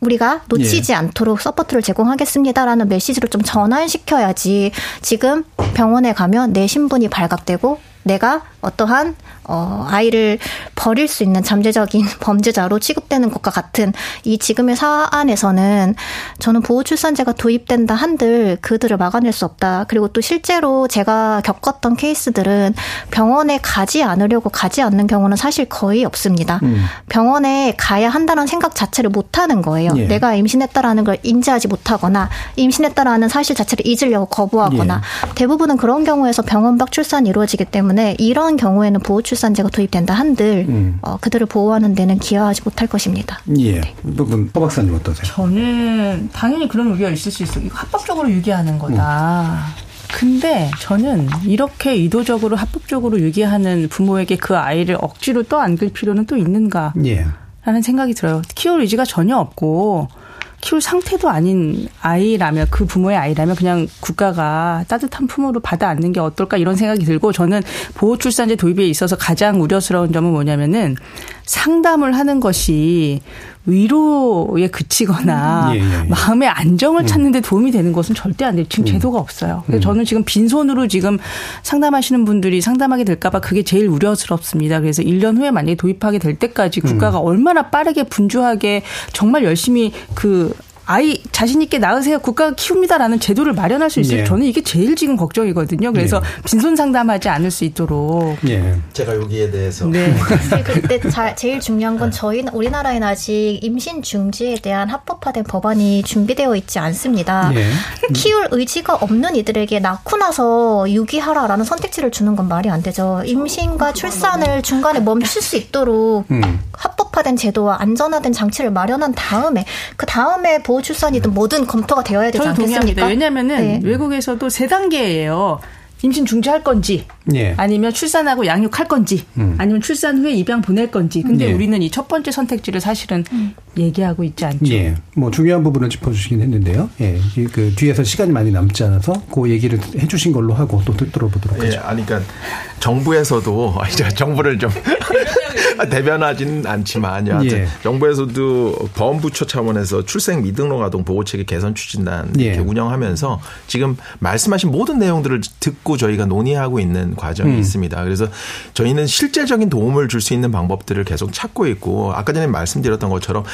우리가 놓치지 않도록 support를 제공하겠습니다라는 메시지를 좀 전환시켜야지 지금 병원에 가면 내 신분이 발각되고 내가 어떠한 어, 아이를 버릴 수 있는 잠재적인 [LAUGHS] 범죄자로 취급되는 것과 같은 이 지금의 사안에서는 저는 보호출산제가 도입된다 한들 그들을 막아낼 수 없다. 그리고 또 실제로 제가 겪었던 케이스들은 병원에 가지 않으려고 가지 않는 경우는 사실 거의 없습니다. 병원에 가야 한다는 생각 자체를 못 하는 거예요. 예. 내가 임신했다라는 걸 인지하지 못하거나 임신했다라는 사실 자체를 잊으려고 거부하거나 대부분은 그런 경우에서 병원 밖 출산이 이루어지기 때문에 이런 경우에는 보호출산제가 도입된다 한들 음. 어, 그들을 보호하는 데는 기여하지 못할 것입니다. 예. 부분 허 박사님 어떠세요? 저는 당연히 그런 우려가 있을 수 있어요. 이거 합법적으로 유기하는 거다. 근데 저는 이렇게 의도적으로 합법적으로 유기하는 부모에게 그 아이를 억지로 떠안길 필요는 또 있는가? 예. 라는 생각이 들어요. 키울 의지가 전혀 없고 키울 상태도 아닌 아이라면 그 부모의 아이라면 그냥 국가가 따뜻한 품으로 받아 안는 게 어떨까 이런 생각이 들고 저는 보호출산제 도입에 있어서 가장 우려스러운 점은 뭐냐면은 상담을 하는 것이 위로에 그치거나 예, 예, 예. 마음의 안정을 찾는 데 도움이 되는 것은 절대 안 돼요. 지금 제도가 없어요. 그래서 저는 지금 빈손으로 지금 상담하시는 분들이 상담하게 될까 봐 그게 제일 우려스럽습니다. 그래서 1년 후에 만약에 도입하게 될 때까지 국가가 얼마나 빠르게 분주하게 정말 열심히 그 아이 자신 있게 낳으세요. 국가가 키웁니다라는 제도를 마련할 수 있어요. 예. 저는 이게 제일 지금 걱정이거든요. 그래서 빈손 상담하지 않을 수 있도록. 예. 제가 여기에 대해서 네. [LAUGHS] 자- 제일 중요한 건 저희는 우리나라에는 아직 임신 중지에 대한 합법화된 법안이 준비되어 있지 않습니다. 예. 키울 의지가 없는 이들에게 낳고 나서 유기하라라는 선택지를 주는 건 말이 안 되죠. 임신과 출산을 중간에 멈출 수 있도록 음. 합법화된 제도와 안전화된 장치를 마련한 다음에 그 다음에 보호 출산이든 뭐든 검토가 되어야 되지 저는 동의합니다. 않겠습니까? 왜냐면은 네. 외국에서도 세 단계예요. 임신 중지할 건지 예. 아니면 출산하고 양육할 건지 아니면 출산 후에 입양 보낼 건지 근데 예. 우리는 이 첫 번째 선택지를 사실은 얘기하고 있지 않죠. 예. 뭐 중요한 부분을 짚어주시긴 했는데요. 예. 이그 뒤에서 시간이 많이 남지 않아서 그 얘기를 해주신 걸로 하고 또 들어보도록 예, 하죠. 아니, 그러니까 정부에서도 [LAUGHS] 이제 정부를 좀 대변하지는 않지만 여하튼 예. 정부에서도 보건부처 차원에서 출생 미등록 아동 보호 체계 개선 추진단 예. 이렇게 운영하면서 지금 말씀하신 모든 내용들을 듣고 저희가 논의하고 있는 과정이 음. 있습니다. 그래서 저희는 실질적인 도움을 줄 수 있는 방법들을 계속 찾고 있고 아까 전에 말씀드렸던 것처럼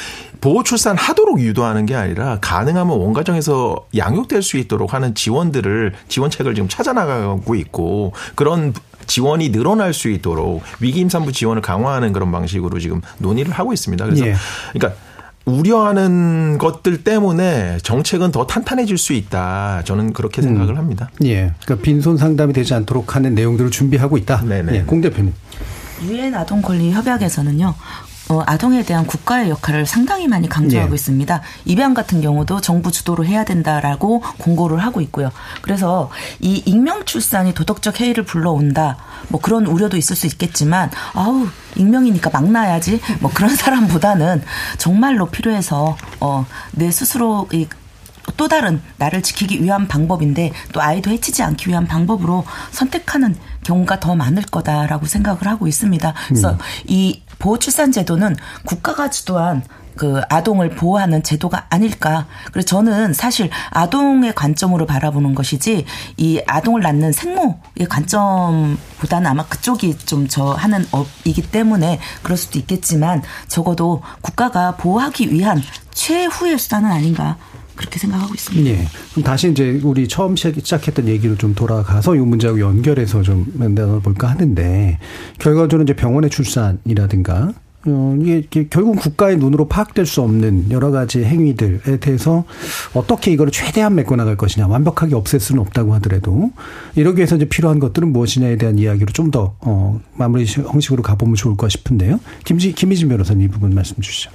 보호 출산 하도록 유도하는 게 아니라 가능하면 원 가정에서 양육될 수 있도록 하는 지원들을 지원책을 지금 찾아나가고 있고 그런 지원이 늘어날 수 있도록 위기 임산부 지원을 강화하는 그런 방식으로 지금 논의를 하고 있습니다. 그래서 예. 그러니까 우려하는 것들 때문에 정책은 더 탄탄해질 수 있다. 저는 그렇게 생각을 합니다. 예. 그러니까 빈손 상담이 되지 않도록 하는 내용들을 준비하고 있다. 네네. 예. 공 대표님. 유엔 아동 권리 협약에서는요. 어, 아동에 대한 국가의 역할을 상당히 많이 강조하고 예. 있습니다. 입양 같은 경우도 정부 주도로 해야 된다라고 공고를 하고 있고요. 그래서 이 익명 출산이 도덕적 해이를 불러온다. 뭐 그런 우려도 있을 수 있겠지만 아우 익명이니까 막 나야지 뭐 그런 [LAUGHS] 사람보다는 정말로 필요해서 어, 내 스스로 이또 다른 나를 지키기 위한 방법인데 또 아이도 해치지 않기 위한 방법으로 선택하는 경우가 더 많을 거다라고 생각을 하고 있습니다. 그래서 이 보호 출산 제도는 국가가 주도한 그 아동을 보호하는 제도가 아닐까. 그래서 저는 사실 아동의 관점으로 바라보는 것이지 이 아동을 낳는 생모의 관점보다는 아마 그쪽이 좀 저 하는 업이기 때문에 그럴 수도 있겠지만 적어도 국가가 보호하기 위한 최후의 수단은 아닌가. 그렇게 생각하고 있습니다. 예. 그럼 다시 이제 우리 처음 시작했던 얘기로 좀 돌아가서 이 문제하고 연결해서 좀 나눠볼까 하는데 결과적으로 이제 병원의 출산이라든가 어, 이게 결국 국가의 눈으로 파악될 수 없는 여러 가지 행위들에 대해서 어떻게 이거를 최대한 메꿔 나갈 것이냐 완벽하게 없앨 수는 없다고 하더라도 이러기 위해서 이제 필요한 것들은 무엇이냐에 대한 이야기로 좀 더 어, 마무리 형식으로 가보면 좋을까 싶은데요. 김지 김희진 변호사님 이 부분 말씀 주시죠.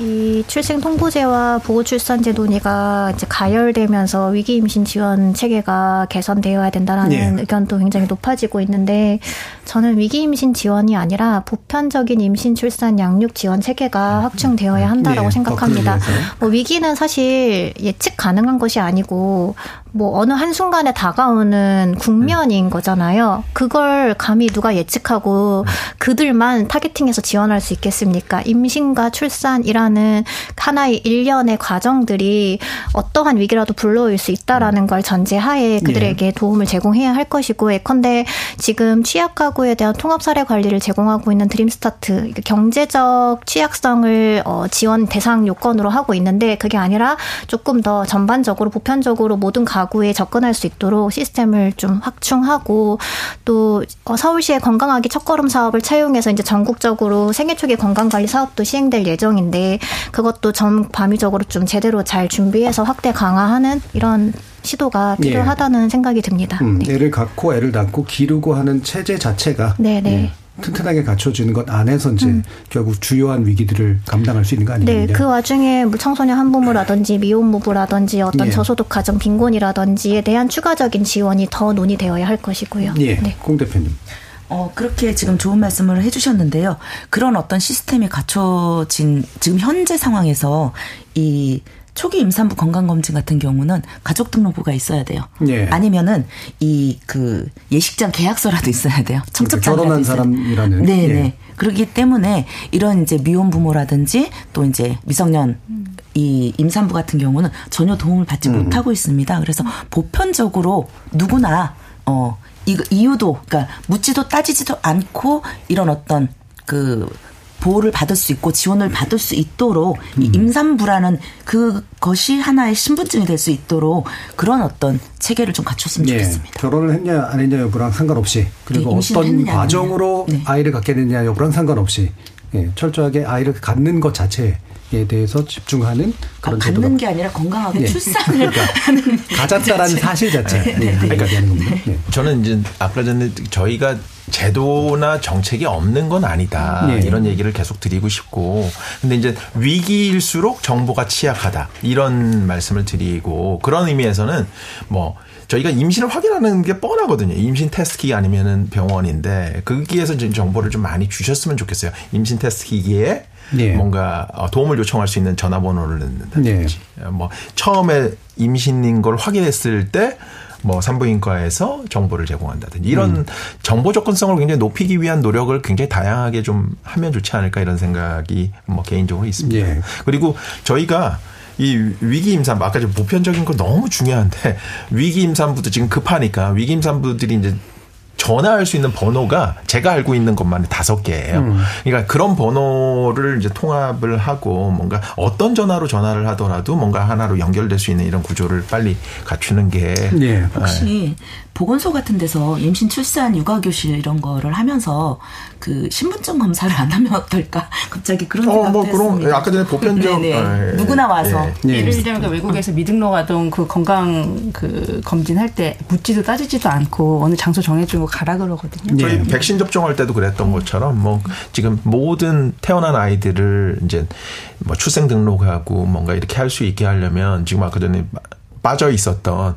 이 출생 통보제와 보호 출산제 논의가 이제 가열되면서 위기 임신 지원 체계가 개선되어야 된다라는 네. 의견도 굉장히 높아지고 있는데 저는 위기 임신 지원이 아니라 보편적인 임신 출산 양육 지원 체계가 확충되어야 한다라고 네. 생각합니다. 뭐 위기는 사실 예측 가능한 것이 아니고 뭐 어느 한 순간에 다가오는 국면인 거잖아요. 그걸 감히 누가 예측하고 그들만 타겟팅해서 지원할 수 있겠습니까? 임신과 출산이 라는 하나의 일련의 과정들이 어떠한 위기라도 불러올 수 있다라는 걸 전제하에 그들에게 예. 도움을 제공해야 할 것이고 예컨대 지금 취약 가구에 대한 통합 사례 관리를 제공하고 있는 드림스타트 경제적 취약성을 어, 지원 대상 요건으로 하고 있는데 그게 아니라 조금 더 전반적으로 보편적으로 모든 가 가구에 접근할 수 있도록 시스템을 좀 확충하고 또 어, 서울시의 건강하기 첫걸음 사업을 차용해서 이제 전국적으로 생애 초기 건강 관리 사업도 시행될 예정인데 그것도 전 범위적으로 좀 제대로 잘 준비해서 확대 강화하는 이런 시도가 예. 필요하다는 예. 생각이 듭니다. 음, 네. 애를 갖고 애를 낳고 기르고 하는 체제 자체가 네네. 네. 예. 튼튼하게 갖춰지는 것 안에서 이제 음. 결국 주요한 위기들을 감당할 수 있는 거 아니겠냐. 네, 그 와중에 뭐 청소년 한부모라든지 미혼부부라든지 어떤 예. 저소득 가정 빈곤이라든지에 대한 추가적인 지원이 더 논의되어야 할 것이고요. 예, 네. 공 대표님. 어, 그렇게 지금 좋은 말씀을 해주셨는데요. 그런 어떤 시스템이 갖춰진 지금 현재 상황에서 이 초기 임산부 건강검진 같은 경우는 가족 등록부가 있어야 돼요. 예. 아니면은 이 그 예식장 계약서라도 있어야 돼요. 청첩장 결혼한 사람이라는. 네네. 예. 네. 그렇기 때문에 이런 이제 미혼 부모라든지 또 이제 미성년 이 임산부 같은 경우는 전혀 도움을 받지 음. 못하고 있습니다. 그래서 보편적으로 누구나 어 이거 이유도 그러니까 묻지도 따지지도 않고 이런 어떤 그 보호를 받을 수 있고 지원을 받을 수 있도록 음. 이 임산부라는 그것이 하나의 신분증이 될 수 있도록 그런 어떤 체계를 좀 갖췄으면 네. 좋겠습니다. 결혼을 했냐 안 했냐 여부랑 상관없이 그리고 네, 어떤 과정으로 네. 아이를 갖게 됐냐 여부랑 상관없이 예, 철저하게 아이를 갖는 것 자체에 대해서 집중하는 그런 아, 갖는 게 아니라 건강하게 네. 출산을 그러니까 하는 가졌다라는 사실 자체 네. 네. 그러니까 되는 겁니다. 네. 저는 이제 아까 전에 저희가 제도나 정책이 없는 건 아니다. 네. 이런 얘기를 계속 드리고 싶고. 근데 이제 위기일수록 정보가 취약하다. 이런 말씀을 드리고 그런 의미에서는 뭐 저희가 임신을 확인하는 게 뻔하거든요. 임신 테스트 기기 아니면은 병원인데 거기에서 좀 정보를 좀 많이 주셨으면 좋겠어요. 임신 테스트 기기에 네. 뭔가 어, 도움을 요청할 수 있는 전화번호를 넣는다든지 네. 뭐 처음에 임신인 걸 확인했을 때뭐 산부인과에서 정보를 제공한다든지 이런 음. 정보 접근성을 굉장히 높이기 위한 노력을 굉장히 다양하게 좀 하면 좋지 않을까 이런 생각이 뭐 개인적으로 있습니다. 예. 그리고 저희가 이 위기 임산부 아까 좀 보편적인 거 너무 중요한데 위기 임산부도 지금 급하니까 위기 임산부들이 이제 전화할 수 있는 번호가 제가 알고 있는 것만 다섯 개예요. 음. 그러니까 그런 번호를 이제 통합을 하고 뭔가 어떤 전화로 전화를 하더라도 뭔가 하나로 연결될 수 있는 이런 구조를 빨리 갖추는 게 예. 혹시 보건소 같은 데서 임신 출산 육아 교실 이런 거를 하면서 그 신분증 검사를 안 하면 어떨까? [LAUGHS] 갑자기 그런 생각도 어, 뭐 했습니다. 그럼 아까 전에 보편적 네, 네. 아, 예. 누구나 와서 예. 예를 들면 그 외국에서 미등록 아동 그 건강 그 검진할 때 묻지도 따지지도 않고 어느 장소 정해주고 가라 그러거든요. 저희 네. 백신 접종할 때도 그랬던 것처럼 뭐 지금 모든 태어난 아이들을 이제 뭐 출생 등록하고 뭔가 이렇게 할 수 있게 하려면 지금 아까 전에 빠져 있었던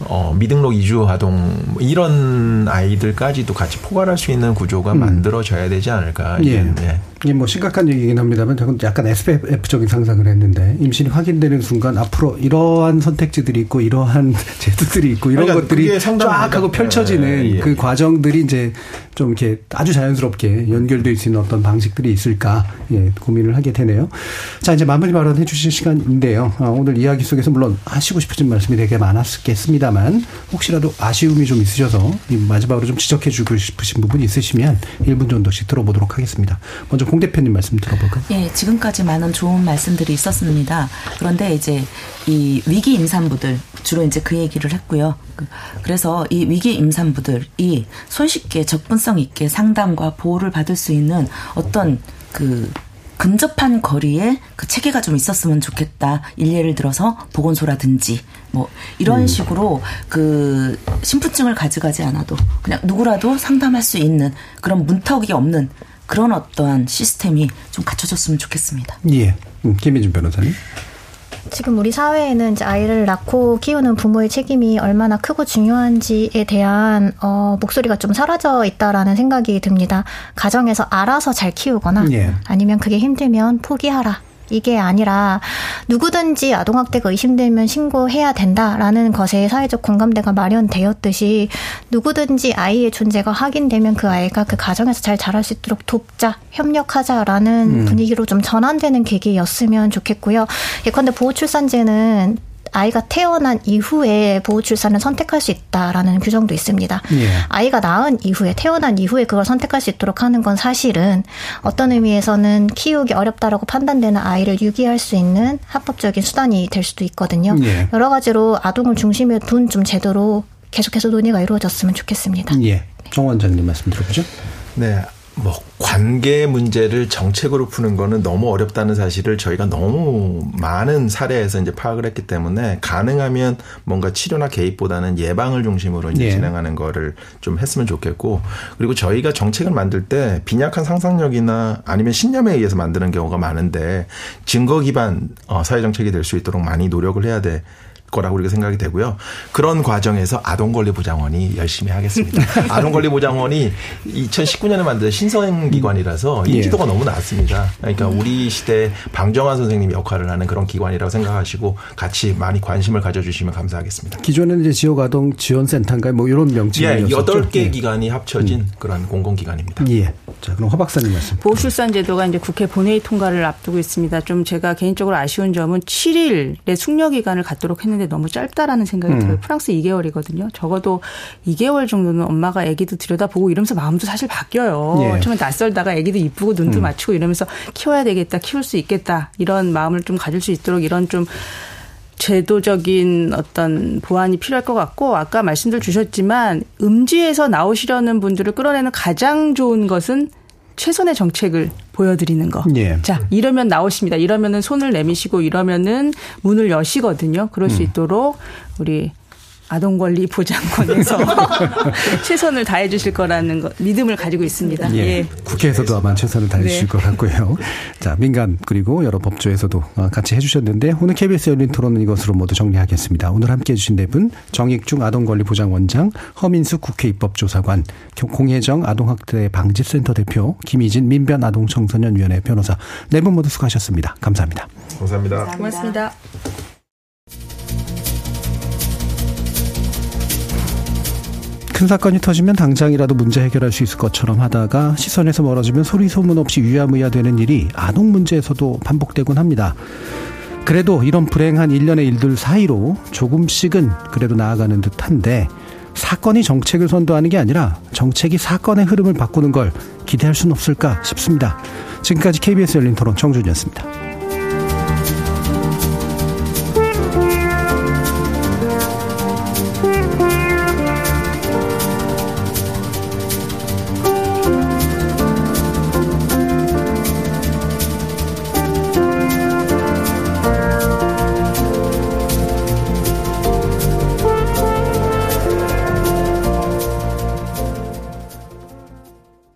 어, 미등록 이주 아동 뭐 이런 아이들까지도 같이 포괄할 수 있는 구조가 음. 만들어져야 되지 않을까. 예. 네. 이게 뭐 심각한 얘기긴 합니다만 저는 약간 SPF적인 상상을 했는데 임신이 확인되는 순간 앞으로 이러한 선택지들이 있고 이러한 [LAUGHS] 제도들이 있고 이런 그러니까 것들이 쫙 하고 펼쳐지는 예, 예. 그 과정들이 이제 좀 이렇게 아주 자연스럽게 연결될 수 있는 어떤 방식들이 있을까 예, 고민을 하게 되네요. 자 이제 마무리 발언해 주실 시간인데요. 아, 오늘 이야기 속에서 물론 하시고 싶으신 말씀이 되게 많았겠습니다만 혹시라도 아쉬움이 좀 있으셔서 이 마지막으로 좀 지적해 주고 싶으신 부분이 있으시면 1분 정도씩 들어보도록 하겠습니다. 먼저 공 대표님 말씀 들어볼까요? 예, 지금까지 많은 좋은 말씀들이 있었습니다. 그런데 이제 이 위기 임산부들 주로 이제 그 얘기를 했고요. 그- 그래서 이 위기 임산부들이 손쉽게 접근성 있게 상담과 보호를 받을 수 있는 어떤 그 근접한 거리에 그 체계가 좀 있었으면 좋겠다. 일례를 들어서 보건소라든지 뭐 이런 식으로 그 신분증을 가져가지 않아도 그냥 누구라도 상담할 수 있는 그런 문턱이 없는 그런 어떠한 시스템이 좀 갖춰졌으면 좋겠습니다. 예. 음, 김민준 변호사님. 지금 우리 사회에는 이제 아이를 낳고 키우는 부모의 책임이 얼마나 크고 중요한지에 대한 어, 목소리가 좀 사라져 있다라는 생각이 듭니다. 가정에서 알아서 잘 키우거나 예. 아니면 그게 힘들면 포기하라. 이게 아니라 누구든지 아동학대가 의심되면 신고해야 된다라는 것에 사회적 공감대가 마련되었듯이 누구든지 아이의 존재가 확인되면 그 아이가 그 가정에서 잘 자랄 수 있도록 돕자, 협력하자라는 분위기로 좀 전환되는 계기였으면 좋겠고요. 예컨대 보호출산제는 아이가 태어난 이후에 보호출산을 선택할 수 있다라는 규정도 있습니다. 예. 아이가 낳은 이후에 태어난 이후에 그걸 선택할 수 있도록 하는 건 사실은 어떤 의미에서는 키우기 어렵다라고 판단되는 아이를 유기할 수 있는 합법적인 수단이 될 수도 있거든요. 예. 여러 가지로 아동을 중심에 둔 좀 제도로 계속해서 논의가 이루어졌으면 좋겠습니다. 예. 정 원장님 말씀 들어보죠. 네. 뭐 관계 문제를 정책으로 푸는 거는 너무 어렵다는 사실을 저희가 너무 많은 사례에서 이제 파악을 했기 때문에 가능하면 뭔가 치료나 개입보다는 예방을 중심으로 이제 예. 진행하는 거를 좀 했으면 좋겠고 그리고 저희가 정책을 만들 때 빈약한 상상력이나 아니면 신념에 의해서 만드는 경우가 많은데 증거 기반 어, 사회 정책이 될 수 있도록 많이 노력을 해야 돼. 거라고 우리가 생각이 되고요. 그런 과정에서 아동권리보장원이 열심히 하겠습니다. [LAUGHS] 아동권리보장원이 2019년에 만든 신성기관이라서 예. 인지도가 너무 낮습니다. 그러니까 우리 시대 방정환 선생님 역할을 하는 그런 기관이라고 생각하시고 같이 많이 관심을 가져주시면 감사하겠습니다. 기존에는 이제 지역 아동 지원센터인가요? 뭐 이런 예, 명칭이었었죠. 여덟 개 예. 기관이 합쳐진 그런 공공기관입니다. 예. 자, 그럼 허 박사님 말씀. 보호출산 제도가 이제 국회 본회의 통과를 앞두고 있습니다. 좀 제가 개인적으로 아쉬운 점은 7일의 숙려 기간을 갖도록 했는데 너무 짧다라는 생각이 음. 들어요. 프랑스 2개월이거든요. 적어도 2개월 정도는 엄마가 아기도 들여다보고 이러면서 마음도 사실 바뀌어요. 예. 처음에 낯설다가 아기도 이쁘고 눈도 맞추고 이러면서 키워야 되겠다, 키울 수 있겠다 이런 마음을 좀 가질 수 있도록 이런 좀 제도적인 어떤 보완이 필요할 것 같고 아까 말씀들 주셨지만 음지에서 나오시려는 분들을 끌어내는 가장 좋은 것은 최선의 정책을 보여드리는 거. 예. 자, 이러면 나오십니다. 이러면은 손을 내미시고 이러면은 문을 여시거든요. 그럴 음. 수 있도록 우리 아동권리 보장권에서 [LAUGHS] 최선을 다해 주실 거라는 거, 믿음을 가지고 있습니다. 예. 예. 국회에서도 아마 최선을 다해 주실 네. 것 같고요. 자, 민간 그리고 여러 법조에서도 어, 같이 해 주셨는데 오늘 KBS 열린 토론은 이것으로 모두 정리하겠습니다. 오늘 함께 해 주신 네 분 정익중 아동권리보장원장 허민수 국회 입법조사관 공혜정 아동학대 방지센터 대표 김희진 민변 아동청소년위원회 변호사 네 분 모두 수고하셨습니다. 감사합니다. 감사합니다. 고맙습니다. 큰 사건이 터지면 당장이라도 문제 해결할 수 있을 것처럼 하다가 시선에서 멀어지면 소리 소문 없이 유야무야 되는 일이 아동 문제에서도 반복되곤 합니다. 그래도 이런 불행한 일련의 일들 사이로 조금씩은 그래도 나아가는 듯한데 사건이 정책을 선도하는 게 아니라 정책이 사건의 흐름을 바꾸는 걸 기대할 수는 없을까 싶습니다. 지금까지 KBS 열린 토론 정준이었습니다.